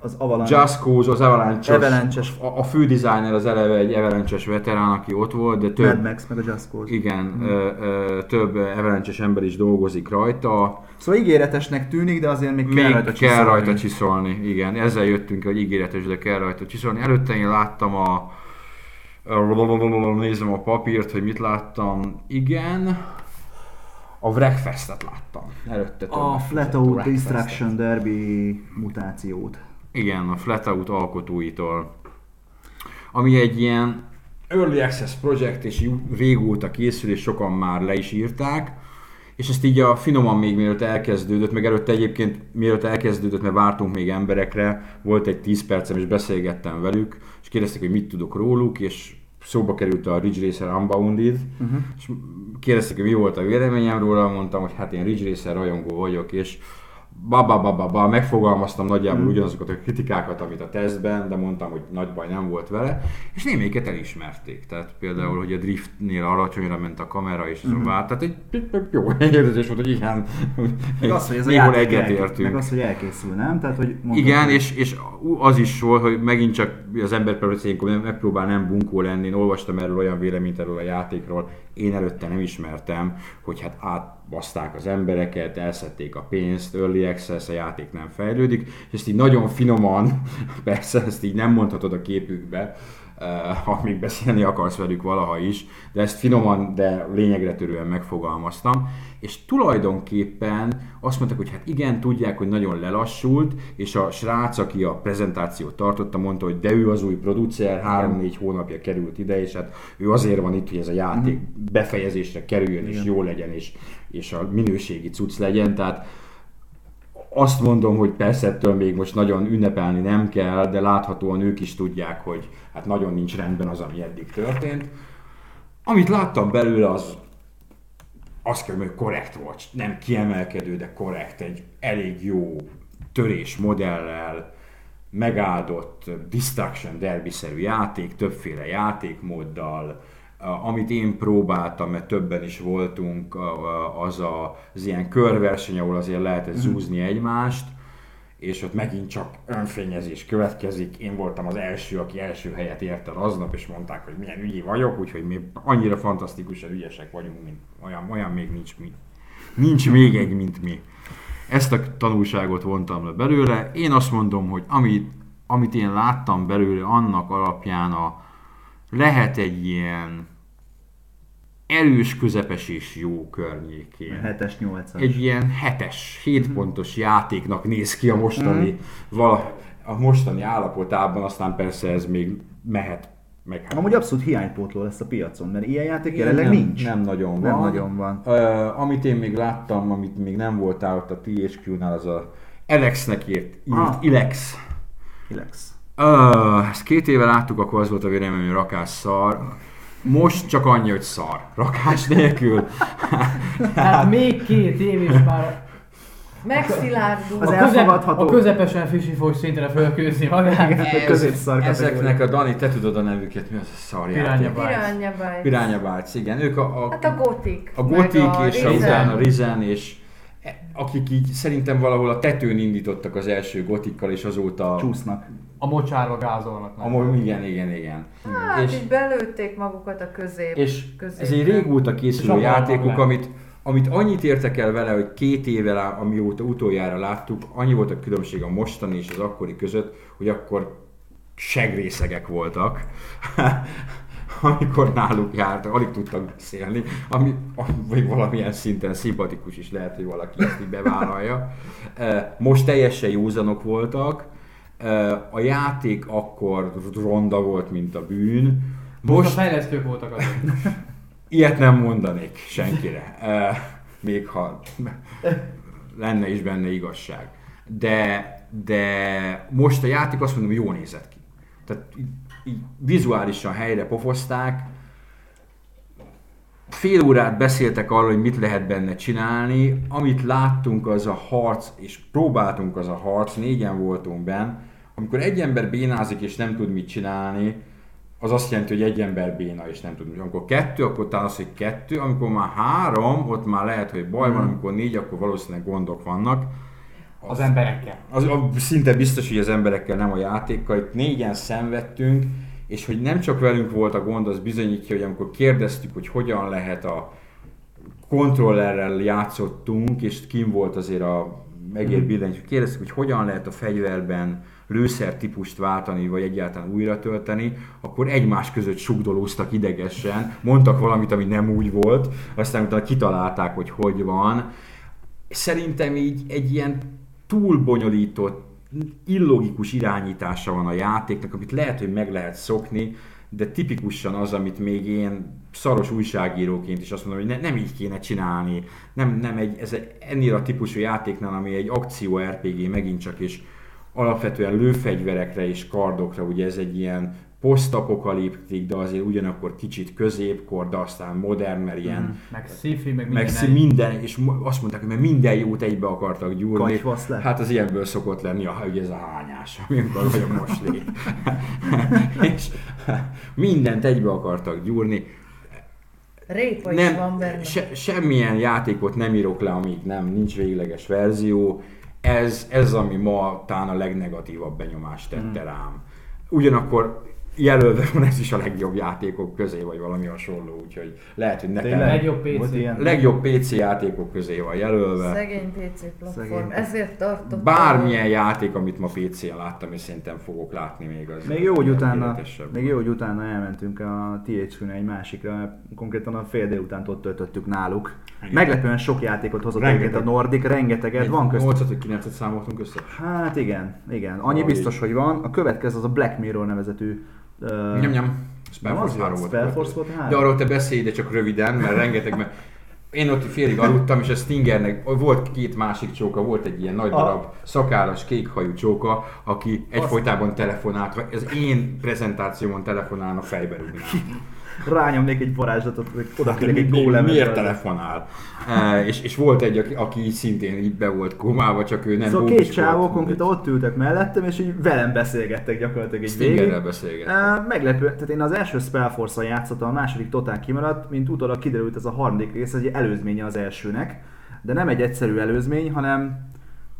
Az Avalanche. Just Cause, az Avalanche, Avalanche-es. a, a fő designer az eleve egy avalanche veterán, aki ott volt, de több, Mad Max, meg a Just Cause. igen, ö, ö, több avalanche ember is dolgozik rajta. Szóval ígéretesnek tűnik, de azért még kell Még rajta kell csiszolni. rajta csiszolni, igen. Ezzel jöttünk, hogy ígéretes, de kell rajta csiszolni. Előtte én láttam a... Nézem a papírt, hogy mit láttam. Igen. A Wreckfestet láttam. Előtte A többet Flat között, Out Wreckfestet. Destruction Derby mutációt. Igen, a Flatout alkotóitól. Ami egy ilyen Early Access projekt, és régóta készül, és sokan már le is írták. És ezt így a finoman még mielőtt elkezdődött, meg előtte egyébként mielőtt elkezdődött, mert vártunk még emberekre, volt egy 10 percem, és beszélgettem velük, és kérdezték, hogy mit tudok róluk, és szóba került a Ridge Racer Unbounded, uh-huh. és kérdezték, hogy mi volt a véleményem róla, mondtam, hogy hát én Ridge Racer rajongó vagyok, és ba, ba, ba, ba, ba, megfogalmaztam nagyjából ugyanazokat a kritikákat, amit a tesztben, de mondtam, hogy nagy baj nem volt vele, és némelyiket elismerték. Tehát például, hogy a driftnél alacsonyra ment a kamera, és a vált, tehát egy jó érzés volt, hogy igen, Meg az, hogy ez néhol egyetértünk. Meg az, hogy elkészül, nem? Tehát, hogy mondom, Igen, és, és az is volt, hogy megint csak az ember percénkor megpróbál nem bunkó lenni. Én olvastam erről olyan véleményt erről a játékról, én előtte nem ismertem, hogy hát átbaszták az embereket, elszedték a pénzt, early access, a játék nem fejlődik, és ezt így nagyon finoman, persze ezt így nem mondhatod a képükbe, eh, ha még beszélni akarsz velük valaha is, de ezt finoman, de lényegre törően megfogalmaztam, és tulajdonképpen azt mondták, hogy hát igen, tudják, hogy nagyon lelassult, és a srác, aki a prezentációt tartotta, mondta, hogy de ő az új producer, három-négy hónapja került ide, és hát ő azért van itt, hogy ez a játék befejezésre kerüljön, és jó legyen, és, és a minőségi cucc legyen, tehát azt mondom, hogy persze ettől még most nagyon ünnepelni nem kell, de láthatóan ők is tudják, hogy hát nagyon nincs rendben az, ami eddig történt. Amit láttam belőle, az azt kell, hogy korrekt volt, nem kiemelkedő, de korrekt, egy elég jó törés modellel, megáldott Destruction Derby-szerű játék, többféle játékmóddal, amit én próbáltam, mert többen is voltunk, az a, az ilyen körverseny, ahol azért lehetett zúzni egymást, és ott megint csak önfényezés következik. Én voltam az első, aki első helyet ért el aznap, és mondták, hogy milyen ügyi vagyok, úgyhogy mi annyira fantasztikusan ügyesek vagyunk, mint olyan, olyan még nincs mi. Nincs még egy, mint mi. Ezt a tanulságot vontam le belőle. Én azt mondom, hogy amit, amit én láttam belőle, annak alapján a, lehet egy ilyen erős, közepes és jó környékén. 7-es, 8-as. Egy ilyen hetes, 7 pontos játéknak néz ki a mostani, vala, a mostani állapotában, aztán persze ez még mehet. Meg hát Amúgy abszolút hiánypótló lesz a piacon, mert ilyen játék jelenleg nem, nincs. Nem nagyon Nem van. nagyon van. Uh, amit én még láttam, amit még nem voltál ott a THQ-nál, az a Alexnek írt, írt Ah. Ilex. Relax. Uh, ezt két éve láttuk, akkor az volt a véleményem, hogy rakás szar. Most csak annyi, hogy szar. Rakás nélkül. Hát még két év és már Megszilárdul. Az a, elfogadható. a közepesen fisifós szintre fölkőzni magát. Ez, ezeknek a Dani, te tudod a nevüket, mi az a szar. Piranha Bytes, igen. Ők a, a, Hát a gotik. a Gothic meg és a utána Risen, és e- akik így szerintem valahol a tetőn indítottak az első gotikkal, és azóta... Csúsznak. A mocsárba gázolnak. meg. Amúgy igen, igen, igen. Hát és, így belőtték magukat a közép. és középbe. ez egy régóta És készülő játékuk, amit, amit annyit értek el vele, hogy két éve, lá- amióta utoljára láttuk, annyi volt a különbség a mostani és az akkori között, hogy akkor segrészegek voltak, amikor náluk jártak, alig tudtak beszélni, ami, vagy valamilyen szinten szimpatikus is lehet, hogy valaki ezt így bevállalja. Most teljesen józanok voltak, a játék akkor ronda volt, mint a bűn. Most, Most a fejlesztők voltak azok. ilyet nem mondanék senkire, még ha lenne is benne igazság. De, de most a játék azt mondom, hogy jól nézett ki. Tehát így, így vizuálisan helyre pofozták, fél órát beszéltek arról, hogy mit lehet benne csinálni, amit láttunk az a harc, és próbáltunk az a harc, négyen voltunk benn, amikor egy ember bénázik és nem tud mit csinálni, az azt jelenti, hogy egy ember béna és nem tud. mit. Amikor kettő, akkor talán az, hogy kettő, amikor már három, ott már lehet, hogy baj van, amikor négy, akkor valószínűleg gondok vannak. Az emberekkel. Az, az szinte biztos, hogy az emberekkel, nem a játékkal. Itt négyen szenvedtünk, és hogy nem csak velünk volt a gond, az bizonyítja, hogy amikor kérdeztük, hogy hogyan lehet a kontrollerrel játszottunk, és kim volt azért a megér billentyű, hogy kérdeztük, hogy hogyan lehet a fegyverben lőszer típust váltani, vagy egyáltalán újra tölteni, akkor egymás között sugdolóztak idegesen, mondtak valamit, ami nem úgy volt, aztán utána kitalálták, hogy hogy van. Szerintem így egy ilyen túl bonyolított, illogikus irányítása van a játéknak, amit lehet, hogy meg lehet szokni, de tipikusan az, amit még én szaros újságíróként is azt mondom, hogy ne, nem így kéne csinálni. Nem, nem egy, ez egy ennél a típusú játéknál, ami egy akció RPG megint csak, és alapvetően lőfegyverekre és kardokra, ugye ez egy ilyen posztapokaliptik, de azért ugyanakkor kicsit középkor, de aztán modern, mert ilyen Mm. Meg sci-fi, meg meg minden. szí- minden, és azt mondták, hogy mert minden jót egybe akartak gyúrni. Hát az ilyenből szokott lenni, a, hogy ez a hányás, amikor vagy a moslék. és mindent egybe akartak gyúrni. Répa is van benne. se, semmilyen játékot nem írok le, amíg nem, nincs végleges verzió. Ez, ez ami ma talán a legnegatívabb benyomást Hmm. tette rám. Ugyanakkor jelölve van ez is a legjobb játékok közé, vagy valami hasonló, úgyhogy lehet, hogy nekem Tényleg? Legjobb PC. Ilyen? legjobb PC játékok közé van jelölve. Szegény PC platform. Szegény. Ezért tartottam. Bármilyen játék, amit ma PC-en láttam, és szerintem fogok látni még az. Még jó, hogy utána, még jó, hogy utána elmentünk a THQ-n egy másikra, konkrétan a fél délutánt ott töltöttük náluk. Igen. Meglepően sok játékot hozott Rengeteg. egyébként a Nordic, rengeteget van közt. 8 vagy 9 számoltunk össze. Hát igen, igen. Annyi biztos, hogy van. A következő az a Black Mirror nevezetű uh, Nyom, nyom. Spellforce az 3 volt. Spellforce volt? De arról te beszélj, de csak röviden, mert rengeteg, mert én ott félig aludtam, és a Stingernek volt két másik csóka, volt egy ilyen nagy A- darab, szakállas, kékhajú csóka, aki egyfolytában telefonált, vagy az én prezentációmon telefonálna fejbe rúgnám. Rányomnék egy varázslatot, hogy oda Hát, egy gólemet. Miért telefonál? E, és, és volt egy, aki, aki szintén így be volt kómába, csak ő nem Szóval két csávó konkrétan ott ültek mellettem, és így velem beszélgettek gyakorlatilag egy végig. beszélget. Uh, meglepő, tehát én az első Spellforce-al játszottam, a második totál kimaradt, mint utólag kiderült ez a harmadik rész, egy előzménye az elsőnek, de nem egy egyszerű előzmény, hanem,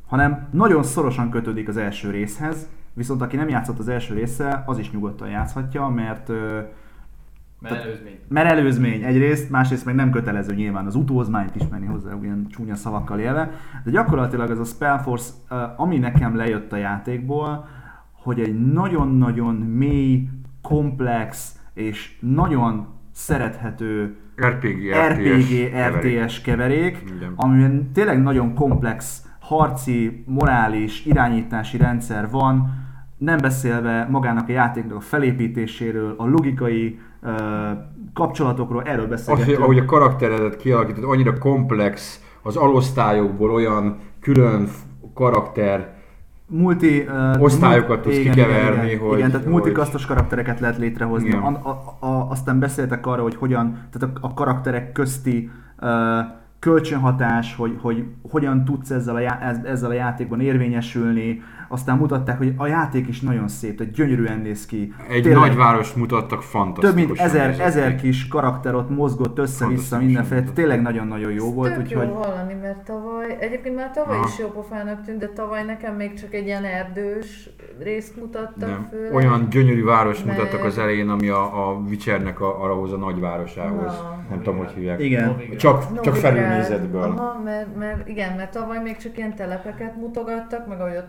hanem nagyon szorosan kötődik az első részhez, viszont aki nem játszott az első része, az is nyugodtan játszhatja, mert Mert előzmény. mert előzmény egyrészt, másrészt meg nem kötelező nyilván az utózmányt ismerni hozzá, ilyen csúnya szavakkal élve, de gyakorlatilag ez a Spellforce, ami nekem lejött a játékból, hogy egy nagyon-nagyon mély, komplex és nagyon szerethető RPG, RPG, keverék. RTS keverék, Igen. amiben tényleg nagyon komplex harci, morális, irányítási rendszer van, nem beszélve magának a játéknak a felépítéséről, a logikai uh, kapcsolatokról, erről Az, beszélgetünk. ahogy a karakteredet kialakítod, annyira komplex, az alosztályokból olyan külön karakter, multi uh, Osztályokat tudsz igen, kikeverni, igen, igen, hogy- igen, tehát hogy- multikasztos karaktereket lehet létrehozni. Igen. A, a, a, aztán beszéltek arra, hogy hogyan, tehát a, a karakterek közti uh, kölcsönhatás, hogy, hogy hogyan tudsz ezzel a, já, ez- ezzel a játékban érvényesülni. Aztán mutatták, hogy a játék is nagyon szép, tehát gyönyörűen néz ki. egy Tényleg nagyvárost mutattak, fantasztikus. több mint ezer, ezer kis karakter ott mozgott össze-vissza mindenféle, tényleg nagyon-nagyon jó volt, Tök úgyhogy jó hallani, mert tavaly, egyébként már tavaly Aha. is jó pofának tűnt, de tavaly nekem még csak egy ilyen erdős részt mutattak Nem. főleg. Olyan gyönyörű város Meg- mutattak az elején, ami a, a Witchernek a, arrahoz a nagyvárosához. Na. Nem tudom, hogy hívják. Igen. Novigrad. Csak, csak Novigrad. felülnézetből. Aha, mert, mert, igen, mert tavaly még csak ilyen telepeket mutogattak, meg ahogy ott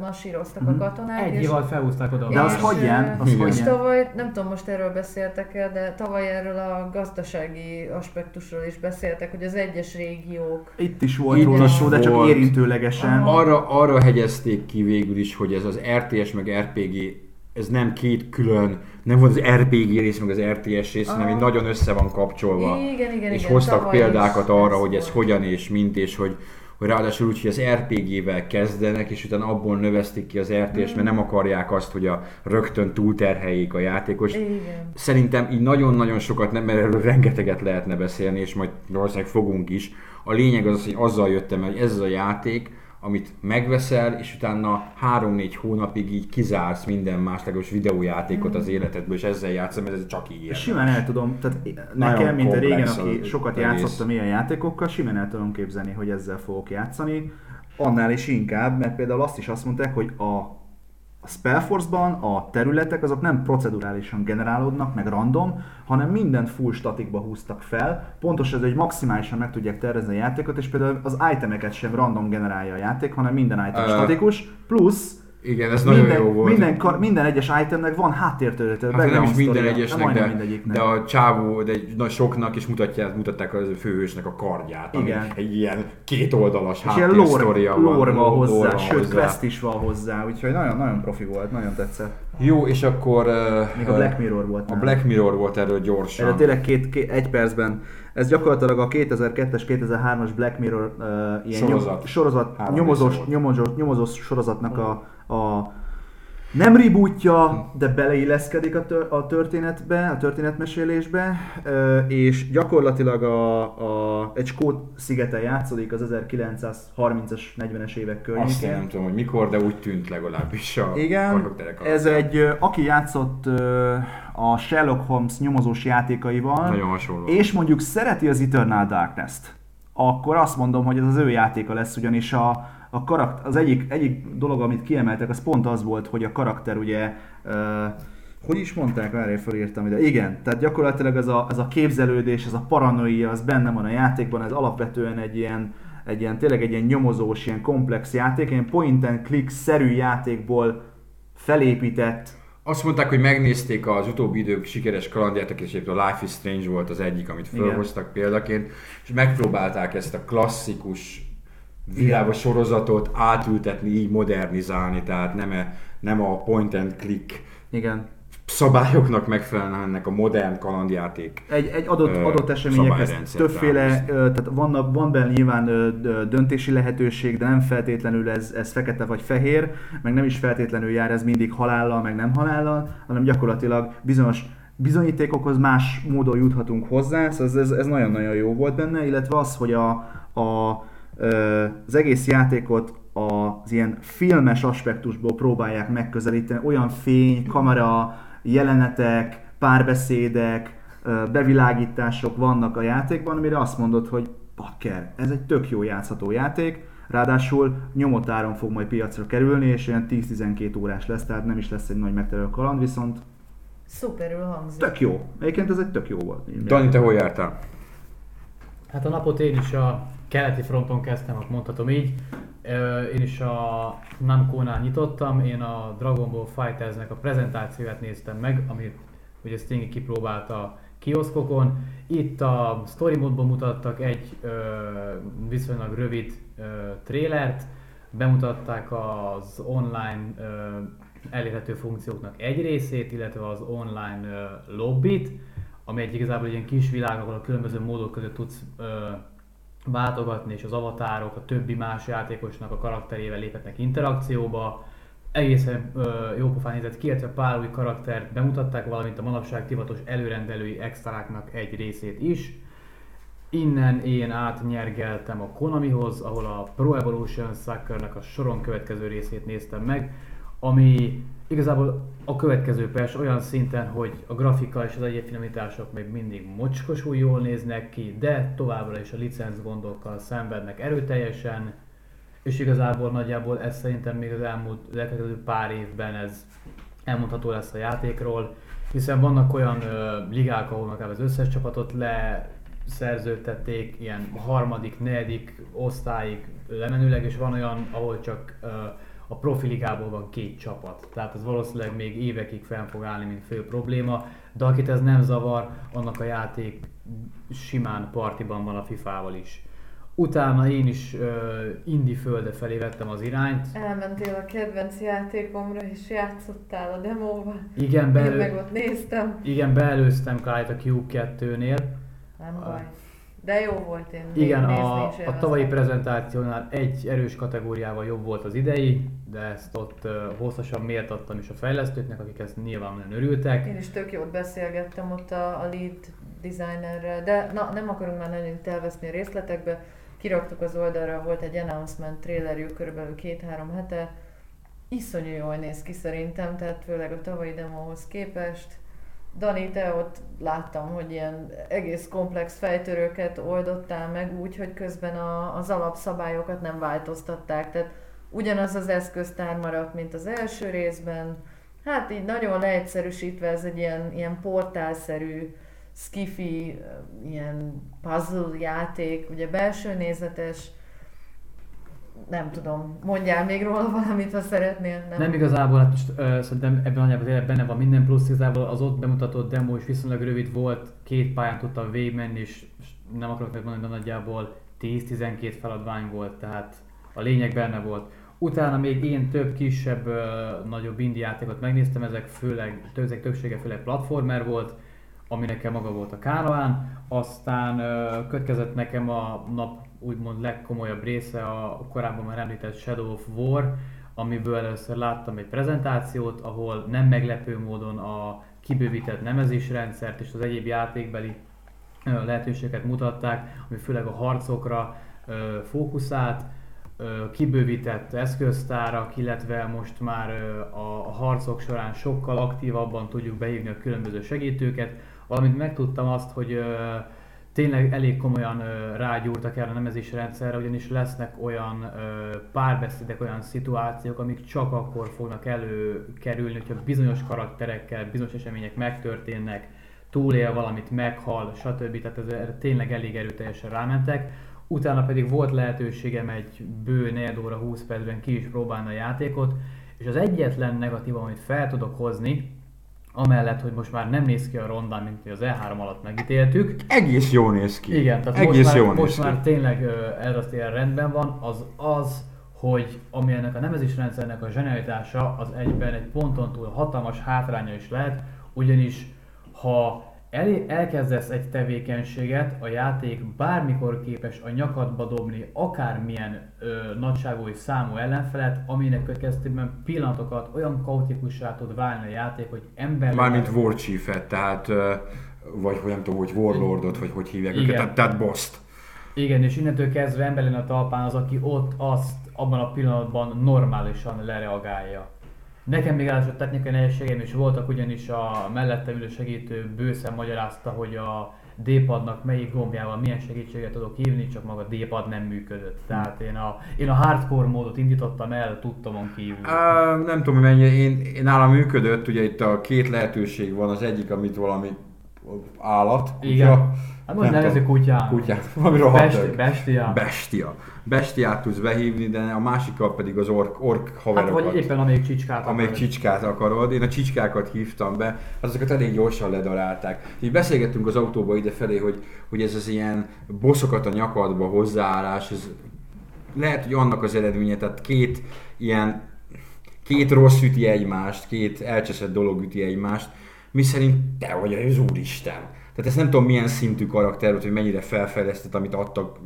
massíroztak a Mhm. katonák. Egy és- év alatt felhúzták oda. De az ö, az. És hagyján. tavaly, nem tudom most erről beszéltek el, de tavaly erről a gazdasági aspektusról is beszéltek, hogy az egyes régiók Itt is volt Itt róla is szó, de csak érintőlegesen. Arra, arra hegyezték ki végül is, hogy ez az RTS meg RPG, ez nem két külön, nem volt az RPG rész meg az RTS rész, hanem így nagyon össze van kapcsolva. Igen, igen, és igen, hoztak példákat arra, ez hogy ez volt. hogyan és mint, és hogy, hogy ráadásul úgy, hogy az RPG-vel kezdenek, és utána abból növesztik ki az RTS-t, mert nem akarják azt, hogy a rögtön túlterheljék a játékos. Igen. Szerintem így nagyon-nagyon sokat nem, mert erről rengeteget lehetne beszélni, és majd valószínűleg fogunk is. A lényeg az, hogy azzal jöttem hogy ez a játék, amit megveszel, és utána 3-4 hónapig így kizársz minden más legalábbis videójátékot az életedből, és ezzel játszom, ez csak így simán el tudom, tehát nekem, mint a régen, aki sokat egész. játszottam ilyen játékokkal, simán el tudom képzelni, hogy ezzel fogok játszani. Annál is inkább, mert például azt is azt mondták, hogy a a Spellforce-ban a területek azok nem procedurálisan generálódnak, meg random, hanem mindent full statikba húztak fel. Pontos ez, hogy maximálisan meg tudják tervezni a játékot, és például az itemeket sem random generálja a játék, hanem minden item Ö, statikus, plusz Igen, ez nagyon minden, jó volt. Minden, kar, minden egyes itemnek van háttértörténet, Hát nem is minden egyesnek, de, mindegyiknek. de a csávó, de egy nagy soknak is mutatják, mutatták a főhősnek a kardját, ami Igen. egy ilyen kétoldalas háttérsztoria van. lore van hozzá, lore sőt hozzá. quest is van hozzá, úgyhogy nagyon, nagyon profi volt, nagyon tetszett. Jó, és akkor... Még a Black Mirror volt A nála. Black Mirror volt erről gyorsan. Erre tényleg két, két, egy percben. Ez gyakorlatilag a 2002-es, 2003-as Black Mirror uh, ilyen Sorozat. Nyom, sorozat nyomozós, nyomozós, nyomozós sorozatnak a, a nem rebootja, de beleilleszkedik a, tör, a történetbe, a történetmesélésbe, és gyakorlatilag a, a, egy Skót szigeten játszódik az 1930-as, 40-es évek Azt környékén. én nem tudom, hogy mikor, de úgy tűnt legalábbis a Igen, ez egy, aki játszott a Sherlock Holmes nyomozós játékaival, Nagyon hasonló. és mondjuk szereti az Eternal Darkness-t, akkor azt mondom, hogy ez az ő játéka lesz, ugyanis a, a karakter, az egyik, egyik dolog, amit kiemeltek, az pont az volt, hogy a karakter ugye, uh, hogy is mondták, várj, felírtam ide. Igen, tehát gyakorlatilag ez a, ez a képzelődés, ez a paranoia, az benne van a játékban, ez alapvetően egy ilyen, egy ilyen, tényleg egy ilyen nyomozós, ilyen komplex játék, ilyen point and click-szerű játékból felépített Azt mondták, hogy megnézték az utóbbi idők sikeres kalandjátok, és a Life is Strange volt az egyik, amit Igen. felhoztak példaként, és megpróbálták ezt a klasszikus világos sorozatot átültetni, így modernizálni, tehát nem, e, nem a point and click Igen. szabályoknak megfelelően ennek a modern kalandjáték. Egy, egy adott, Ö, adott eseményekhez többféle, ö, tehát van, van benne nyilván ö, döntési lehetőség, de nem feltétlenül ez, ez fekete vagy fehér, meg nem is feltétlenül jár ez mindig halállal, meg nem halállal, hanem gyakorlatilag bizonyos bizonyítékokhoz más módon juthatunk hozzá, szóval ez, ez, ez nagyon-nagyon jó volt benne, illetve az, hogy a, a, az egész játékot az ilyen filmes aspektusból próbálják megközelíteni, olyan fény, kamera, jelenetek, párbeszédek, bevilágítások vannak a játékban, amire azt mondod, hogy bakker, ez egy tök jó játszható játék, ráadásul nyomott áron fog majd piacra kerülni, és olyan 10-12 órás lesz, tehát nem is lesz egy nagy megterelő kaland, viszont Szuperül hangzik. tök jó. Egyébként ez egy tök jó volt. Dani, te hol jártál? Hát a napot én is a keleti fronton kezdtem, akkor mondhatom így. Én is a Namco-nál nyitottam, én a Dragon Ball Fightersnek a prezentációját néztem meg, amit ugye Stingy kipróbálta kioszkokon. Itt a story módban mutattak egy ö, viszonylag rövid ö, trélert, bemutatták az online ö, elérhető funkcióknak egy részét, illetve az online ö, lobbit, ami egy igazából egy ilyen kis világ, ahol a különböző módok között tudsz ö, váltogatni, és az avatárok a többi más játékosnak a karakterével léphetnek interakcióba. Egészen ö, jó pofán nézett ki, illetve pár új karaktert bemutatták, valamint a manapság divatos előrendelői extráknak egy részét is. Innen én átnyergeltem a Konamihoz, ahol a Pro Evolution Soccer-nek a soron következő részét néztem meg, ami igazából a következő persze olyan szinten, hogy a grafika és az egyéb finomítások még mindig mocskosul jól néznek ki, de továbbra is a licenc gondokkal szenvednek erőteljesen, és igazából nagyjából ez szerintem még az elmúlt az elkövetkező pár évben ez elmondható lesz a játékról, hiszen vannak olyan ö, ligák, ahol akár az összes csapatot leszerződtették, ilyen harmadik, negyedik osztályig lemenőleg, és van olyan, ahol csak ö, a profi ligából van két csapat. Tehát ez valószínűleg még évekig fenn fog állni, mint fő probléma, de akit ez nem zavar, annak a játék simán partiban van a FIFA-val is. Utána én is uh, Indi földe felé vettem az irányt. Elmentél a kedvenc játékomra és játszottál a demóval. Igen, Én belő, meg ott néztem. igen beelőztem Kite a Q2-nél. Nem baj. De jó volt én Igen, a, a tavalyi prezentációnál egy erős kategóriával jobb volt az idei, de ezt ott uh, hosszasan méltattam is a fejlesztőknek, akik ezt nyilván nagyon örültek. Én is tök jót beszélgettem ott a, a lead designerrel, de na, nem akarunk már nagyon itt elveszni a részletekbe. Kiraktuk az oldalra, volt egy announcement trailerjük körülbelül két-három hete. Iszonyú jól néz ki szerintem, tehát főleg a tavalyi demóhoz képest. Dani, te ott láttam, hogy ilyen egész komplex fejtörőket oldottál meg úgy, hogy közben a, az alapszabályokat nem változtatták. Tehát ugyanaz az eszköztár maradt, mint az első részben. Hát így nagyon leegyszerűsítve ez egy ilyen, ilyen portálszerű, skifi, ilyen puzzle játék, ugye belső nézetes, nem tudom, mondjál még róla valamit, ha szeretnél. Nem, Nem igazából, hát most ö, szerintem ebben anyagban tényleg benne van minden plusz, igazából az ott bemutatott demo is viszonylag rövid volt, két pályán tudtam végigmenni, és nem akarok megmondani, de nagyjából 10-12 feladvány volt, tehát a lényeg benne volt. Utána még én több kisebb, ö, nagyobb indie játékot megnéztem, ezek főleg, ezek többsége főleg platformer volt, ami nekem maga volt a Kánoán, aztán ö, következett nekem a nap úgymond legkomolyabb része a korábban már említett Shadow of War, amiből először láttam egy prezentációt, ahol nem meglepő módon a kibővített nemezésrendszert és az egyéb játékbeli lehetőségeket mutatták, ami főleg a harcokra fókuszált, kibővített eszköztárak, illetve most már a, harcok során sokkal aktívabban tudjuk behívni a különböző segítőket, valamint megtudtam azt, hogy tényleg elég komolyan ö, rágyúrtak el a nemezési rendszerre, ugyanis lesznek olyan párbeszédek, olyan szituációk, amik csak akkor fognak előkerülni, hogyha bizonyos karakterekkel, bizonyos események megtörténnek, túlél valamit, meghal, stb. Tehát ez, erre tényleg elég erőteljesen rámentek. Utána pedig volt lehetőségem egy bő 4 óra 20 percben ki is próbálni a játékot, és az egyetlen negatív, amit fel tudok hozni, amellett, hogy most már nem néz ki a rondán, mint mi az E3 alatt megítéltük, Egész jól néz ki. igen, tehát Egész most jól már, néz most már tényleg ilyen rendben van, az az, hogy ami ennek a nemezésrendszernek a zsenialitása, az egyben egy ponton túl hatalmas hátránya is lehet, ugyanis ha el, elkezdesz egy tevékenységet, a játék bármikor képes a nyakadba dobni akármilyen ö, nagyságú és számú ellenfelet, aminek következtében pillanatokat olyan kaotikussá tud válni a játék, hogy ember... Mármint Warchief-et, tehát ö, vagy hogy nem tudom, hogy Warlordot, vagy hogy hívják Igen. őket, tehát, tehát boss Igen, és innentől kezdve ember a talpán az, aki ott azt abban a pillanatban normálisan lereagálja. Nekem még ráadásul technikai nehézségeim is voltak, ugyanis a mellettem ülő segítő bőszen magyarázta, hogy a D-padnak melyik gombjával milyen segítséget tudok hívni, csak maga D-pad nem működött. Tehát én a, én a hardcore módot indítottam el tudtomon kívül. Uh, nem tudom, hogy mennyi, én, én nálam működött, ugye itt a két lehetőség van, az egyik, amit valami állat, kutya, Igen. Hát most nevezzük kutyán. kutyát, valami rohadt Besti, bestia. Bestia. Bestiát tudsz behívni, de a másikkal pedig az ork, ork Hát haverokat. vagy éppen amelyik csicskát amelyik akarod. csicskát akarod. Én a csicskákat hívtam be, azokat elég gyorsan ledarálták. Így beszélgettünk az autóba idefelé, hogy, hogy ez az ilyen boszokat a nyakadba hozzáállás, ez lehet, hogy annak az eredménye, tehát két ilyen, két rossz üti egymást, két elcseszett dolog üti egymást, mi szerint te vagy az úristen. Tehát ezt nem tudom milyen szintű karakter volt, hogy mennyire felfejlesztett, amit adtak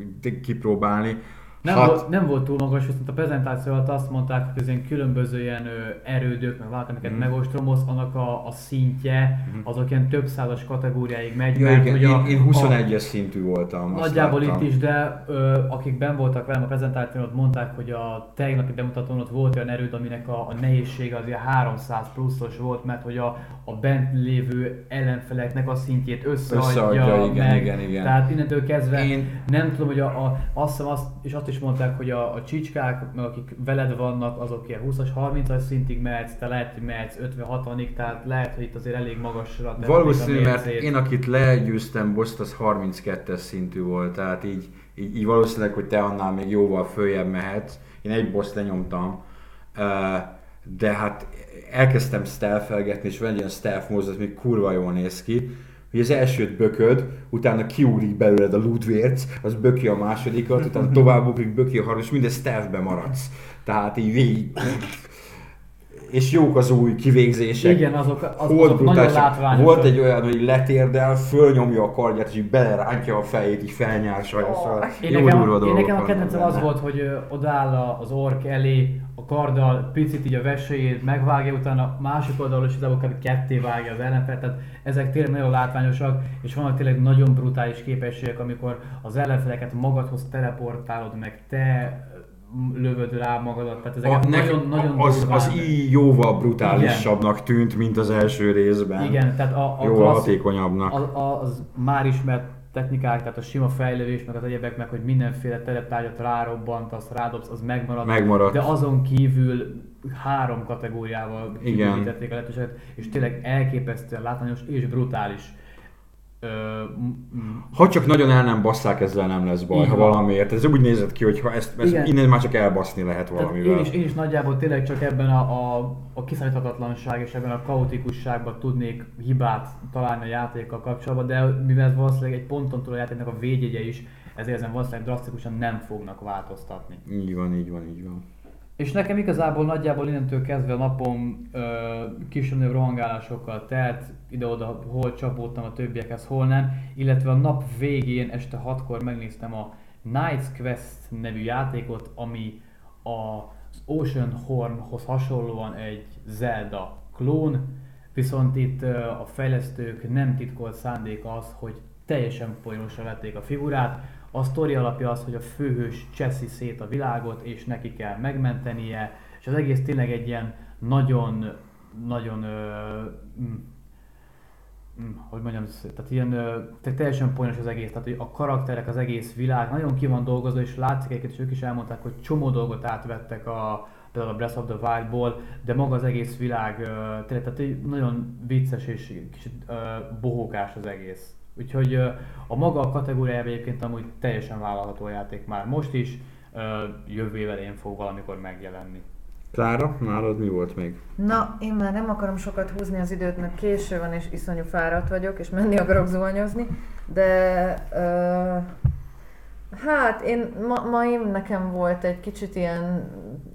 kipróbálni. Nem, Hát- volt, nem volt túl magas, viszont a prezentáció alatt azt mondták, hogy ilyen különböző ilyen erődök, meg valami, amiket mm. megostromolsz, annak a, a szintje, Mhm. azok ilyen több százas kategóriáig megy, Ja, mert igen, hogy a, én, én a, 21-es szintű voltam. Nagyjából itt is, de ö, akik ben voltak velem a prezentáción, ott mondták, hogy a tegnapi bemutatón ott volt olyan erőd, aminek a, a nehézsége az ilyen 300 pluszos volt, mert hogy a, a bent lévő ellenfeleknek a szintjét összeadja, Összeadja, igen, meg, igen, igen. Tehát innentől kezdve Én- nem tudom, hogy a, a, azt, hiszem azt, és azt is is mondták, hogy a, a csicskák, meg akik veled vannak, azok ilyen 20-as, 30-as szintig mehetsz, te lehet, hogy mehetsz 50-60-ig, tehát lehet, hogy itt azért elég magasra Valószínű, mert én akit legyőztem, Boszt, az 32-es szintű volt, tehát így, így, így valószínűleg, hogy te annál még jóval följebb mehetsz. Én egy Boszt lenyomtam, de hát elkezdtem stealth és van egy ilyen stealth az még kurva jól néz ki, hogy az elsőt bököd, utána kiugrik belőled a lootvérc, az böki a másodikat, utána tovább ugrik, böki a harmadik, és minden stealthbe maradsz. Tehát így végig... És jók az új kivégzések. Igen, azok, az, azok nagyon brutális. látványosak. Volt egy olyan, hogy letérdel, fölnyomja a kardját, és így belerántja a fejét, így felnyársalja. Ó. Szóval Én nekem, én nekem a kedvencem az volt, hogy ö, odáll az ork elé, a karddal picit így a veséjét megvágja, utána a másik oldalról is igazából kb. ketté vágja az ellenfelet, tehát ezek tényleg nagyon látványosak, és vannak tényleg nagyon brutális képességek, amikor az ellenfeleket magadhoz teleportálod, meg te lövöd rá magadat, tehát ezek A, nagyon, nagyon az, durván- az így jóval brutálisabbnak tűnt, mint az első részben. Igen, tehát a, a Jóval klassz- hatékonyabbnak. az, az már ismert technikák, tehát a sima fejlődés, meg az egyebek, meg hogy mindenféle tereptárgyat rárobbantasz, rádobsz, az megmarad. Megmaradt. De azon kívül három kategóriával Igen. kibővítették a lehetőséget, és tényleg elképesztően látványos és brutális. Ha csak nagyon el nem basszák, ezzel nem lesz baj, ha valamiért. Ez úgy nézett ki, hogy ha ezt, ezt Igen. innen már csak elbaszni lehet tehát valamivel. én is, én is nagyjából tényleg csak ebben a, a, a kiszámíthatatlanság és ebben a kaotikusságban tudnék hibát találni a játékkal kapcsolatban, de mivel ez valószínűleg egy ponton túl a játéknak a védjegye is, ezért ezen valószínűleg drasztikusan nem fognak változtatni. Így van, így van, így van. És nekem igazából nagyjából innentől kezdve a napom ö, kisebb rohangálásokkal telt, ide-oda hol csapódtam a többiekhez, hol nem, illetve a nap végén este 6-kor megnéztem a Knights Quest nevű játékot, ami az Ocean Hornhoz hasonlóan egy Zelda klón, viszont itt a fejlesztők nem titkolt szándék az, hogy teljesen poénosra vették a figurát. A sztori alapja az, hogy a főhős cseszi szét a világot, és neki kell megmentenie, és az egész tényleg egy ilyen nagyon, nagyon, ö, mm, mm, hogy mondjam, tehát ilyen ö, tehát teljesen poénos az egész, tehát hogy a karakterek, az egész világ nagyon ki van dolgozva, és látszik egyébként, és ők is elmondták, hogy csomó dolgot átvettek a, például a Breath of the Wild-ból, de maga az egész világ tényleg tehát nagyon vicces és kicsit bohókás az egész. Úgyhogy a maga a kategóriája egyébként amúgy teljesen vállalható a játék már most is, jövő év elején fog valamikor megjelenni. Klára, nálad mi volt még? Na, én már nem akarom sokat húzni az időt, mert késő van, és iszonyú fáradt vagyok, és menni akarok zuhanyozni, de ö, hát én, ma, ma én nekem volt egy kicsit ilyen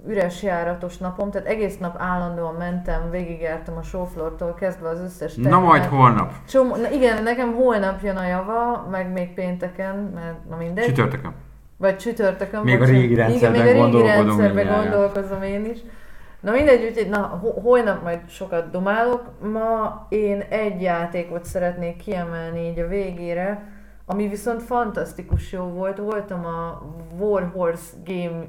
üres járatos napom, tehát egész nap állandóan mentem, végigjártam a showfloortól kezdve az összes Na termet. majd holnap. Csomó, na igen, nekem holnap jön a java, meg még pénteken, mert na mindegy. Csütörtökön. Vagy csütörtökön. Még a bocsánat. régi rendszerben Igen, még a régi rendszerben gondolkozom én is. Na mindegy, úgyhogy na, ho- holnap majd sokat domálok. Ma én egy játékot szeretnék kiemelni így a végére, ami viszont fantasztikus jó volt. Voltam a Warhorse Game,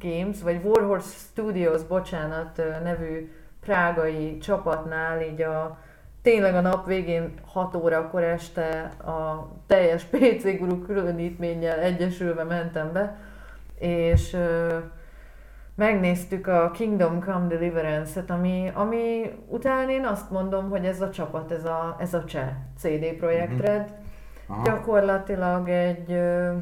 Games, vagy Warhorse Studios, bocsánat, nevű prágai csapatnál így a tényleg a nap végén 6 órakor este a teljes PC Guru különítménnyel egyesülve mentem be, és ö, megnéztük a Kingdom Come Deliverance-et, ami, ami után én azt mondom, hogy ez a csapat, ez a, ez a cseh CD Projekt Mhm. Red, Aha. gyakorlatilag egy ö,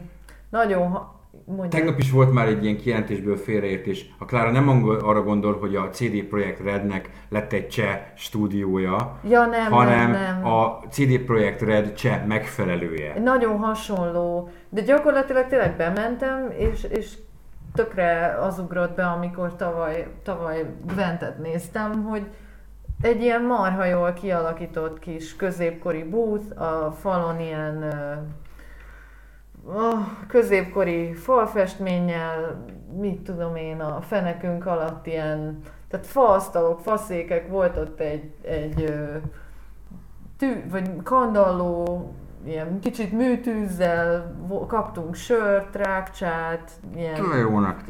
nagyon, mondjuk, Tegnap is volt már egy ilyen kijelentésből félreértés. A Klára nem angol, arra gondol, hogy a CD Projekt Rednek lett egy cseh stúdiója, ja nem, hanem nem, nem. a CD Projekt Red cseh megfelelője. Nagyon hasonló, de gyakorlatilag tényleg bementem, és, és tökre az ugrott be, amikor tavaly, tavaly Gwentet néztem, hogy egy ilyen marha jól kialakított kis középkori booth, a falon ilyen ö, középkori falfestménnyel, mit tudom én, a fenekünk alatt ilyen, tehát faasztalok, faszékek, volt ott egy, egy ö, tű, vagy kandalló ilyen kicsit műtűzzel, kaptunk sört, rákcsát, ilyen,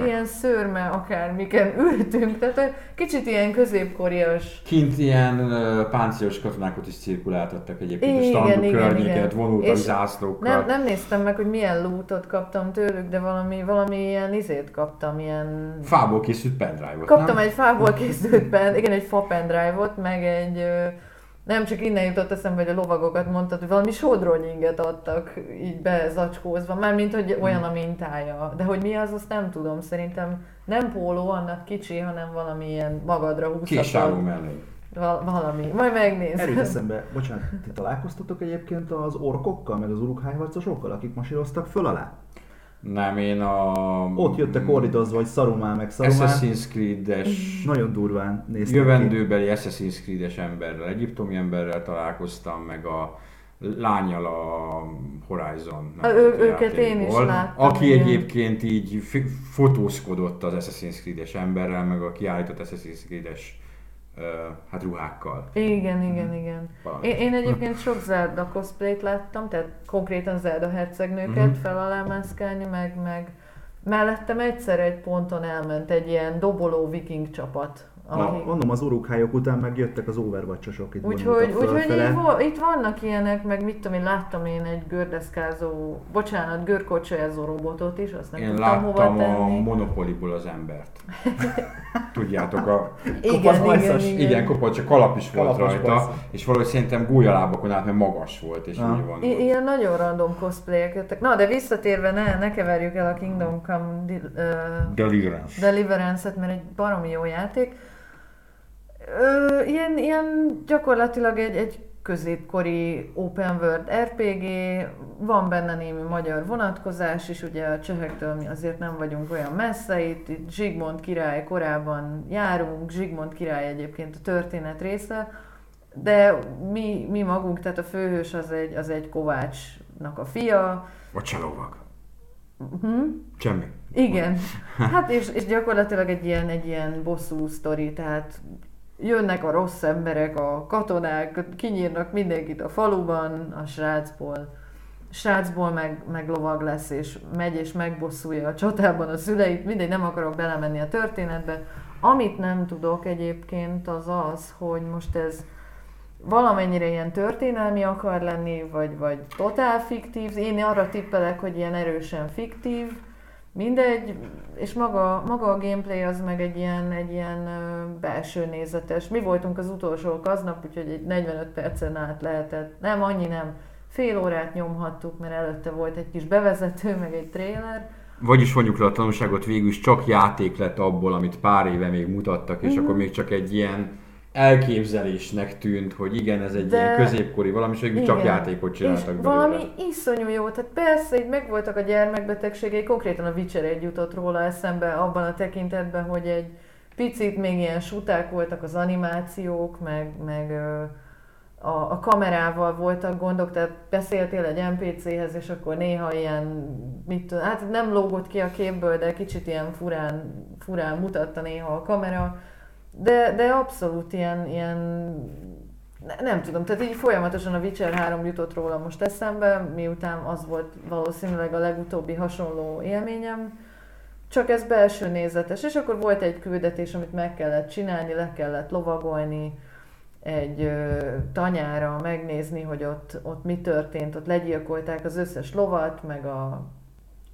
ilyen szőrme akármiken ültünk, tehát kicsit ilyen középkorias Kint ilyen uh, páncélos katonákat is cirkuláltattak egyébként a Igen, standok igen, környéket, vonultak zászlókkal. Nem, nem néztem meg, hogy milyen lootot kaptam tőlük, de valami, valami ilyen izét kaptam, ilyen... Fából készült pendrive-ot, Kaptam nem? egy fából készült pen, igen, egy fa pendrive-ot, meg egy... ö, Nem csak innen jutott eszembe, hogy a lovagokat mondtad, hogy valami sodronyinget adtak így bezacskózva, mármint, hogy olyan a mintája. De hogy mi az, azt nem tudom. Szerintem nem póló, annak kicsi, hanem valami ilyen magadra húzható. mellé. Val- valami. Majd megnézem. Erőt eszembe, bocsánat, ti találkoztatok egyébként az orkokkal, meg az urukhelyharcosokkal, akik masíroztak föl alá? Nem, én a... Ott jöttek ordítozva, hogy Szarumán meg Szarumán. Assassin's Creed-es Nagyon durván néztek ki. jövendőbeli Assassin's Creed-es emberrel, egyiptomi emberrel találkoztam, meg a lányjal a Horizon A, ő- őket én is láttam, Aki igen. egyébként így fotózkodott az Assassin's Creed-es emberrel, meg a kiállított Assassin's Creed-es hát ruhákkal. Igen, igen, igen. Valami. Én, én egyébként sok Zelda cosplayt láttam, tehát konkrétan Zelda hercegnőket Mhm. fel alá mászkálni, meg, meg mellettem egyszer egy ponton elment egy ilyen doboló viking csapat. Na, Aki... mondom, az urukhályok után meg jöttek az overwatchosok itt Úgyhogy, úgyhogy itt vannak ilyenek, meg mit tudom én, láttam én egy gördeszkázó, bocsánat, görkocsajázó robotot is, azt nem Én tudtam hova láttam a tenni. Monopoly-ból az embert. Tudjátok, a, Igen, igen, igen. igen, kopott, csak kalap is volt Kalapos rajta, bajszos. és valahogy szerintem gólyalábakon át, mert magas volt, és Ah. úgy van. I- ilyen nagyon random cosplayek jöttek. Na, de visszatérve ne, ne keverjük el a Kingdom Come ö, Deliverance. Deliverance-et, mert egy baromi jó játék. Ö, ilyen, ilyen gyakorlatilag egy, egy középkori open world RPG, van benne némi magyar vonatkozás is, ugye a csehektől mi azért nem vagyunk olyan messze, itt, itt Zsigmond király korában járunk, Zsigmond király egyébként a történet része, de mi, mi magunk, tehát a főhős az egy, az egy Kovácsnak a fia, Vagy cselovag. hm? Semmi. Igen. Hát és, és gyakorlatilag egy ilyen, egy ilyen bosszú sztori, tehát jönnek a rossz emberek, a katonák, kinyírnak mindenkit a faluban, a srácból. Srácból meg, meg lovag lesz, és megy és megbosszulja a csatában a szüleit, mindegy, nem akarok belemenni a történetbe. Amit nem tudok egyébként az az, hogy most ez valamennyire ilyen történelmi akar lenni, vagy, vagy totál fiktív. Én arra tippelek, hogy ilyen erősen fiktív. Mindegy, és maga, maga a gameplay az meg egy ilyen, egy ilyen belső nézetes. Mi voltunk az utolsók aznap, úgyhogy egy 45 percen át lehetett, nem annyi nem, fél órát nyomhattuk, mert előtte volt egy kis bevezető, meg egy trailer. Vagyis vonjuk le a tanulságot, végül is csak játék lett abból, amit pár éve még mutattak, és Mhm. akkor még csak egy ilyen elképzelésnek tűnt, hogy igen, ez egy De- ilyen középkori valami, és végül csak Igen. játékot csináltak És belőle. valami iszonyú jó, tehát persze, így megvoltak a gyermekbetegségei, konkrétan a Witcher egy jutott róla eszembe abban a tekintetben, hogy egy picit még ilyen suták voltak az animációk, meg, meg a, a kamerával voltak gondok, tehát beszéltél egy NPC-hez, és akkor néha ilyen, mit tudom, hát nem lógott ki a képből, de kicsit ilyen furán, furán mutatta néha a kamera, de, de abszolút ilyen, ilyen ne, nem tudom, tehát így folyamatosan a Witcher 3 jutott róla most eszembe, miután az volt valószínűleg a legutóbbi hasonló élményem, csak ez belső nézetes, és akkor volt egy küldetés, amit meg kellett csinálni, le kellett lovagolni egy ö, tanyára, megnézni, hogy ott, ott mi történt, ott legyilkolták az összes lovat, meg a,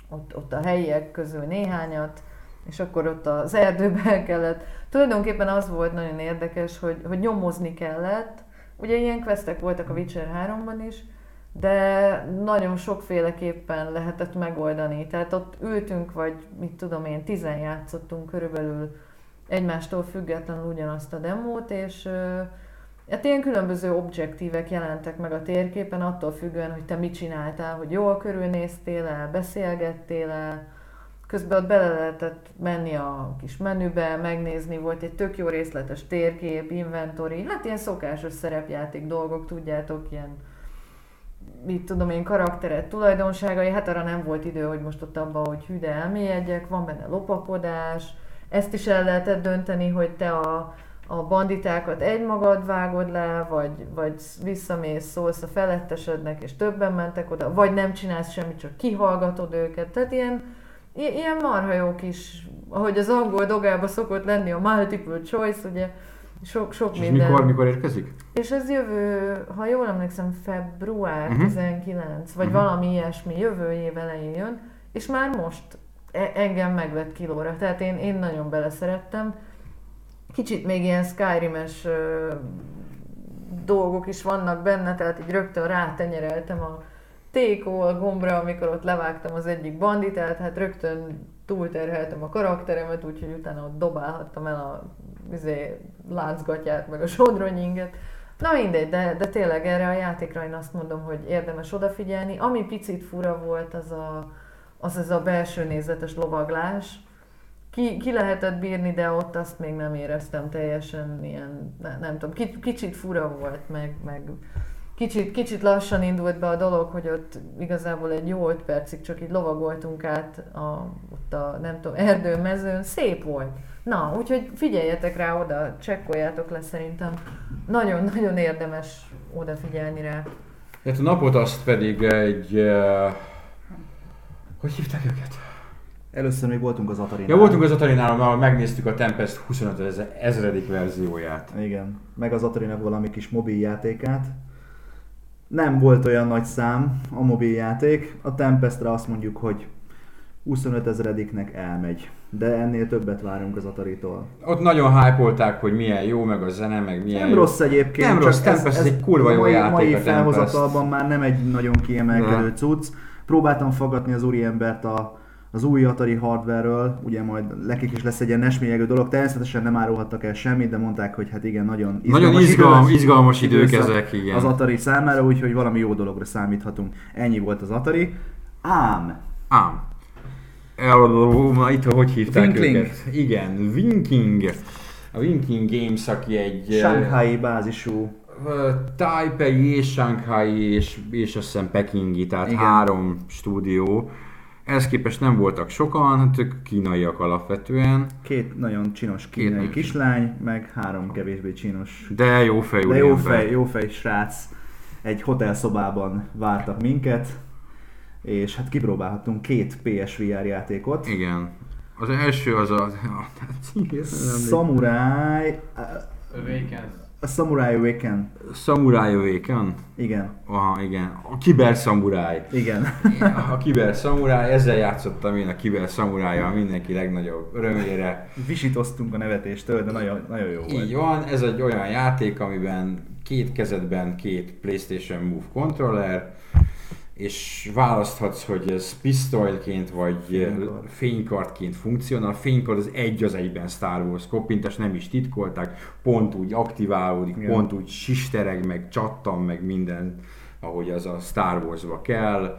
ott, ott a helyiek közül néhányat, és akkor ott az erdőbe el kellett. Tulajdonképpen az volt nagyon érdekes, hogy, hogy nyomozni kellett. Ugye ilyen questek voltak a Witcher 3-ban is, de nagyon sokféleképpen lehetett megoldani. Tehát ott ültünk, vagy mit tudom én, tizen játszottunk körülbelül egymástól függetlenül ugyanazt a demót, és hát ilyen különböző objektívek jelentek meg a térképen, attól függően, hogy te mit csináltál, hogy jól körülnéztél el, beszélgettél el, Közben ott bele lehetett menni a kis menübe, megnézni, volt egy tök jó részletes térkép, inventory, hát ilyen szokásos szerepjáték dolgok, tudjátok, ilyen mit tudom én, karakteret, tulajdonságai, hát arra nem volt idő, hogy most ott abban, hogy hű, de elmélyedjek, van benne lopakodás, ezt is el lehetett dönteni, hogy te a, a banditákat egymagad vágod le, vagy, vagy visszamész, szólsz a felettesednek, és többen mentek oda, vagy nem csinálsz semmit, csak kihallgatod őket. Tehát ilyen, i- ilyen marha jó kis, ahogy az angol dogába szokott lenni a multiple choice, ugye, sok, sok És minden. mikor, mikor érkezik? És ez jövő, ha jól emlékszem, február Mhm. 19, vagy Mhm. valami ilyesmi, jövő év elején jön, és már most e- engem megvett kilóra, tehát én, én nagyon beleszerettem. Kicsit még ilyen Skyrim-es ö, dolgok is vannak benne, tehát így rögtön rátenyereltem a tékol gombra, amikor ott levágtam az egyik banditát, hát rögtön túlterheltem a karakteremet, úgyhogy utána ott dobálhattam el a izé, láncgatját, meg a sodronyinget. Na mindegy, de, de tényleg erre a játékra én azt mondom, hogy érdemes odafigyelni. Ami picit fura volt, az a, az, az a belső nézetes lovaglás. Ki, ki lehetett bírni, de ott azt még nem éreztem teljesen ilyen, ne, nem tudom, ki- kicsit fura volt, meg, meg kicsit, kicsit lassan indult be a dolog, hogy ott igazából egy jó öt percig csak így lovagoltunk át a, ott a, nem tudom, erdő, mezőn, szép volt. Na, úgyhogy figyeljetek rá oda, csekkoljátok le szerintem. Nagyon-nagyon érdemes odafigyelni rá. Hát a napot azt pedig egy... Uh, hogy hívták őket? Először még voltunk az Atari. Ja, voltunk az Atari-nál, ahol megnéztük a Tempest 25 ezer- ezredik verzióját. Igen, meg az atari valami kis mobiljátékát. Nem volt olyan nagy szám a mobiljáték. A Tempestre azt mondjuk, hogy 25 ezrediknek elmegy. De ennél többet várunk az Atari-tól. Ott nagyon hype hogy milyen jó, meg a zene, meg milyen Nem jó. rossz egyébként. Nem rossz, Tempest ez egy kurva jó mai, játék, mai felhozatalban már nem egy nagyon kiemelkedő cucc. Próbáltam fogadni az úriembert a, az új Atari hardware-ről, ugye majd nekik is lesz egy ilyen nesmélyegő dolog, természetesen nem árulhattak el semmit, de mondták, hogy hát igen, nagyon Nagyon izgalom, idős- izgalmas idők ezek, igen. az Atari számára, úgyhogy valami jó dologra számíthatunk. Ennyi volt az Atari. Ám, Ám. El- na, Itt hogy hívták Winkling. őket? Igen, Winking. A Winking Games, aki egy... eh, Shanghai bázisú Ö, Taipei és Shanghai és, és azt hiszem Pekingi, tehát. Igen. három stúdió. Ehhez képest nem voltak sokan, hát ők kínaiak alapvetően, két nagyon csinos Két kínai nagyon kislány, meg három kevésbé csinos de jó fejű De jó fej, jó fej srác. Egy hotelszobában vártak minket, és hát kipróbálhattunk két PSVR játékot. Igen. Az első az a... Samurai... Awakens. A Samurai Awaken. Samurai Awaken? Igen, Aha, igen. A Kiber Samurai. igen. A Kiber Samurai, ezzel játszottam én a Kiber Samurai-jal mindenki legnagyobb örömére. Visítoztunk a nevetéstől, de nagyon, nagyon jó volt. Így van, ez egy olyan játék, amiben két kezedben két PlayStation Move controller, és választhatsz, hogy ez pisztolyként vagy Fénykard. fénykardként funkcionál. A fénykard az egy az egyben Star Wars koppintás, nem is titkolták, pont úgy aktiválódik, Igen. pont úgy sistereg, meg csattan, meg minden, ahogy az a Star Wars-ba kell,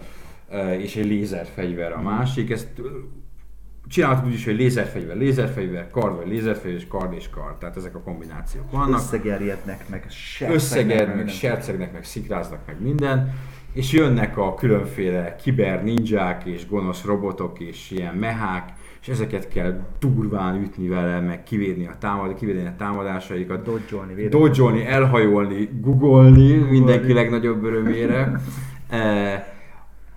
és egy lézerfegyver a másik. Ezt csinálhatod úgy is, hogy lézerfegyver, lézerfegyver, kard vagy lézerfegyver, és kard és kard. Tehát ezek a kombinációk vannak Összegerjednek, meg sercegnek, összeged, meg sercegnek, meg szikráznak, meg minden, és jönnek a különféle kiber ninják és gonosz robotok és ilyen mehák, és ezeket kell durván ütni vele, meg kivédni a, támad, kivédni a támadásaikat, Dodge-olni, védekezni. dodge hajolni, googolni mindenki legnagyobb örömére. Eh,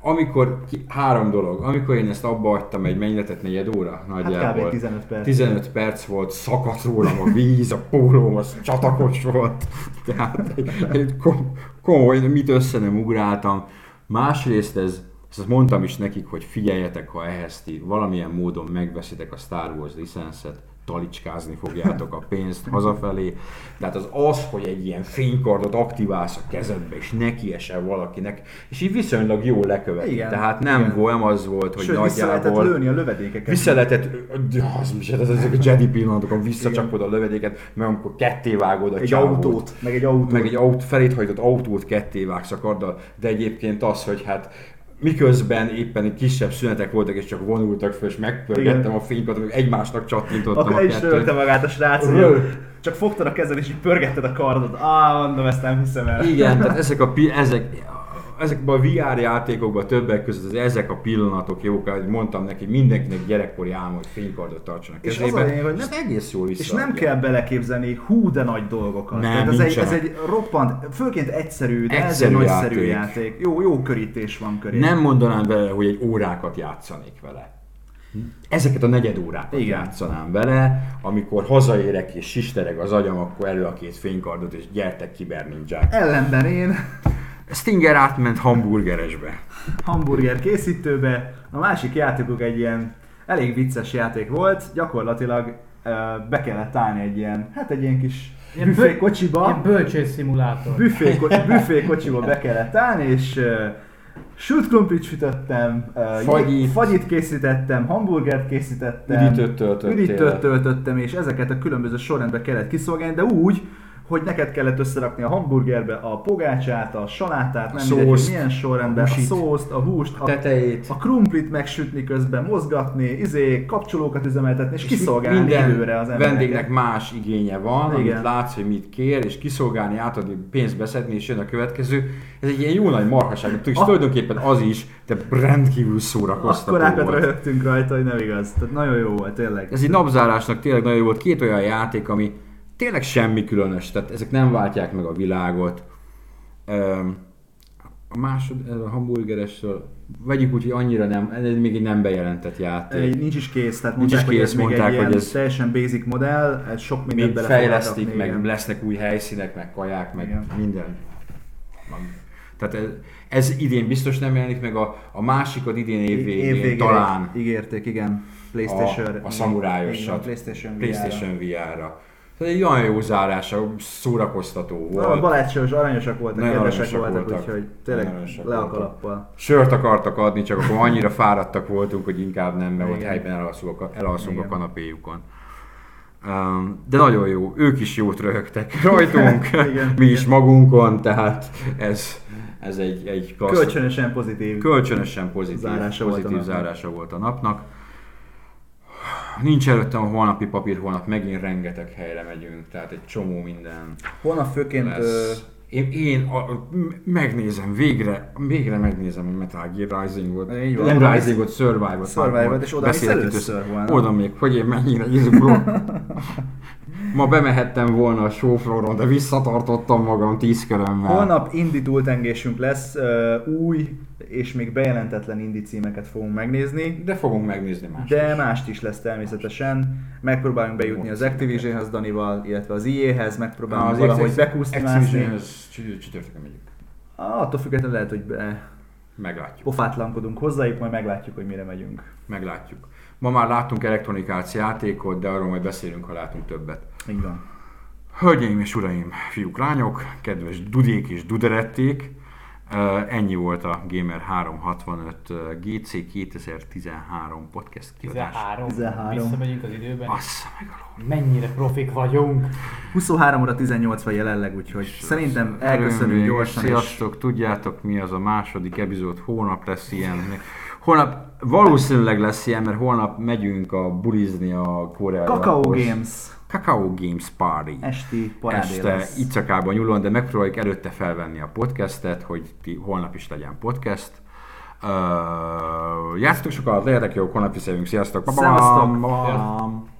amikor, ki, három dolog, amikor én ezt abba hagytam egy mennyire tett negyed óra Hát nagyjából. kb. 15 perc. 15 perc volt, szakadt rólam a víz, a pólóm az csatakos volt. Tehát egy, egy kom- komoly, mit össze nem ugráltam. Másrészt ez, ezt mondtam is nekik, hogy figyeljetek, ha ehhez ti valamilyen módon megveszitek a Star Wars licenszet, talicskázni fogjátok a pénzt hazafelé. Tehát az az, hogy egy ilyen fénykardot aktiválsz a kezedbe, és neki esel valakinek, és így viszonylag jól leköveti. Igen, Tehát nem, igen. volt, az volt, hogy Sőt, vissza lehetett nagyjából... lőni a lövedékeket. Vissza lehetett, az se, ez ezek a Jedi pillanatokon visszacsapod a lövedéket, meg amikor ketté vágod a egy csávót, autót, meg egy autót. meg egy aut, felét hajtott autót ketté vágsz a karddal, de egyébként az, hogy hát miközben éppen kisebb szünetek voltak, és csak vonultak föl, és megpörgettem Igen. a fénykart, meg egymásnak csattintottam Akkor a is rögte magát a srác, hogy csak fogtad a kezed és így pörgetted a kardot. Á, mondom, ezt nem hiszem el. Igen, tehát ezek a ezek, ezekben a VR játékokban többek között az ezek a pillanatok jók, ahogy mondtam neki, mindenkinek gyerekkori álma, hogy fénykardot tartsanak És kezébe. az a lényeg, hogy nem- egész jól És nem kell beleképzelni hú de nagy dolgokat. Nem, Tehát ez, egy, ez egy roppant, főként egyszerű, de ez Egyszerű egy nagyszerű játék. játék. Jó, jó körítés van köré. Nem mondanám vele, hogy egy órákat játszanék vele. Ezeket a negyed órákat Igen. Játszanám vele, amikor hazaérek és sistereg az agyam, akkor elő a két fénykardot és gyertek kiber ninják. Ellenben én Stinger átment hamburgeresbe. hamburger készítőbe, a másik játékuk egy ilyen elég vicces játék volt, gyakorlatilag be kellett állni egy ilyen, hát egy ilyen kis Ilyen bö- büfékocsiba. Ilyen bölcsész szimulátor. büfé, büfé kocsiba be kellett állni, és uh, sült krumplit sütöttem, uh, Fagyit. fagyit készítettem, hamburgert készítettem, üdítőt töltöttem, és ezeket a különböző sorrendbe kellett kiszolgálni, de úgy, hogy neked kellett összerakni a hamburgerbe a pogácsát, a salátát, nem A mindegy, hogy szószt, milyen sorrendben, a a, húsit, szószt, a húst, a, Tetejét. a krumplit megsütni közben, mozgatni, izé, kapcsolókat üzemeltetni, és, És kiszolgálni minden időre az embereket. vendégnek más igénye van, Igen. amit látsz, hogy mit kér, és kiszolgálni, átadni, pénzt beszedni, és jön a következő. Ez egy ilyen jó nagy marhaság, és Ah. tulajdonképpen az is, de rendkívül szórakoztató Akkorákat volt. röhögtünk rajta, hogy nem igaz. Tehát nagyon jó volt, tényleg. Ez egy napzárásnak tényleg nagyon jó volt. Két olyan játék, ami tényleg semmi különös, tehát ezek nem váltják meg a világot. A másod, a hamburgeresről, vegyük úgy, hogy annyira nem, ez még egy nem bejelentett játék. Nincs is kész, tehát Nincs mondták, is hogy ez kész, még mondták, egy hogy ez- teljesen basic modell, ez sok mindent még fejlesztik, meg rakni, lesznek új helyszínek, meg kaják, meg Igen. minden. Tehát ez, ez idén biztos nem jelenik meg, a, a másikat idén igen. év végén, talán ígérték, igen. PlayStation. a, a szamurájosat, igen, PlayStation, PlayStation VR-ra. Tehát egy olyan jó zárása, szórakoztató volt. barátságos, aranyosak voltak, Nagyon kedvesek voltak, voltak. úgyhogy tényleg le a kalappal. Sört akartak adni, csak akkor annyira fáradtak voltunk, hogy inkább nem, mert ott Igen. helyben elalszunk, a- elalszunk a kanapéjukon. Um, de nagyon jó, ők is jót röhögtek rajtunk, Igen, mi is magunkon, tehát ez, ez egy, egy klassz, Kölcsönösen pozitív. kölcsönösen pozitív, Zárása volt a pozitív napnak. zárása volt a napnak. Nincs előttem a holnapi papír, holnap megint rengeteg helyre megyünk, tehát egy csomó minden Holnap főként lesz. Én, én a, megnézem, végre, végre megnézem a Metal Gear Rising-ot. Így van. Nem Rising-ot, Survival-ot. Survival-t, és oda mész először volna. Oda még, hogy én mennyire izgulok. Ma bemehettem volna a showflooron, de visszatartottam magam tíz körömmel. Holnap indie túltengésünk lesz, új és még bejelentetlen címeket fogunk megnézni. De fogunk megnézni más. De mást is lesz természetesen. Megpróbálunk bejutni az Activisionhez Danival, illetve az EA-hez, megpróbálunk az valahogy Ex- bekúszni, mászni. Activisionhez csü- csütörtökön megyünk. Attól függetlenül lehet, hogy be Meglátjuk. pofátlankodunk hozzájuk, majd meglátjuk, hogy mire megyünk. Meglátjuk. Ma már láttunk Electronic Arts játékot, de arról majd beszélünk, ha látunk többet. Így van. Hölgyeim és uraim, fiúk, lányok, kedves dudék és duderették, ennyi volt a Gamer 365 uh, GC 2013 podcast kiadás. 13. 13. Visszamegyünk az időben. Assza meg a Mennyire profik vagyunk. 23 óra 18 van jelenleg, úgyhogy szerintem elköszönünk gyorsan. És Sziasztok, tudjátok mi az a második epizód, holnap lesz ilyen. Holnap valószínűleg lesz ilyen, mert holnap megyünk a bulizni a koreai Kakao Games Kakao Games Party. esti parádé este. Icakában nyúlon, de megpróbáljuk előtte felvenni a podcastet, hogy ti holnap is legyen podcast. Uh, játsztok sokat, legyetek jók, holnap visszajövünk, sziasztok! Ba-bam! Szevasztok! Ba-bam!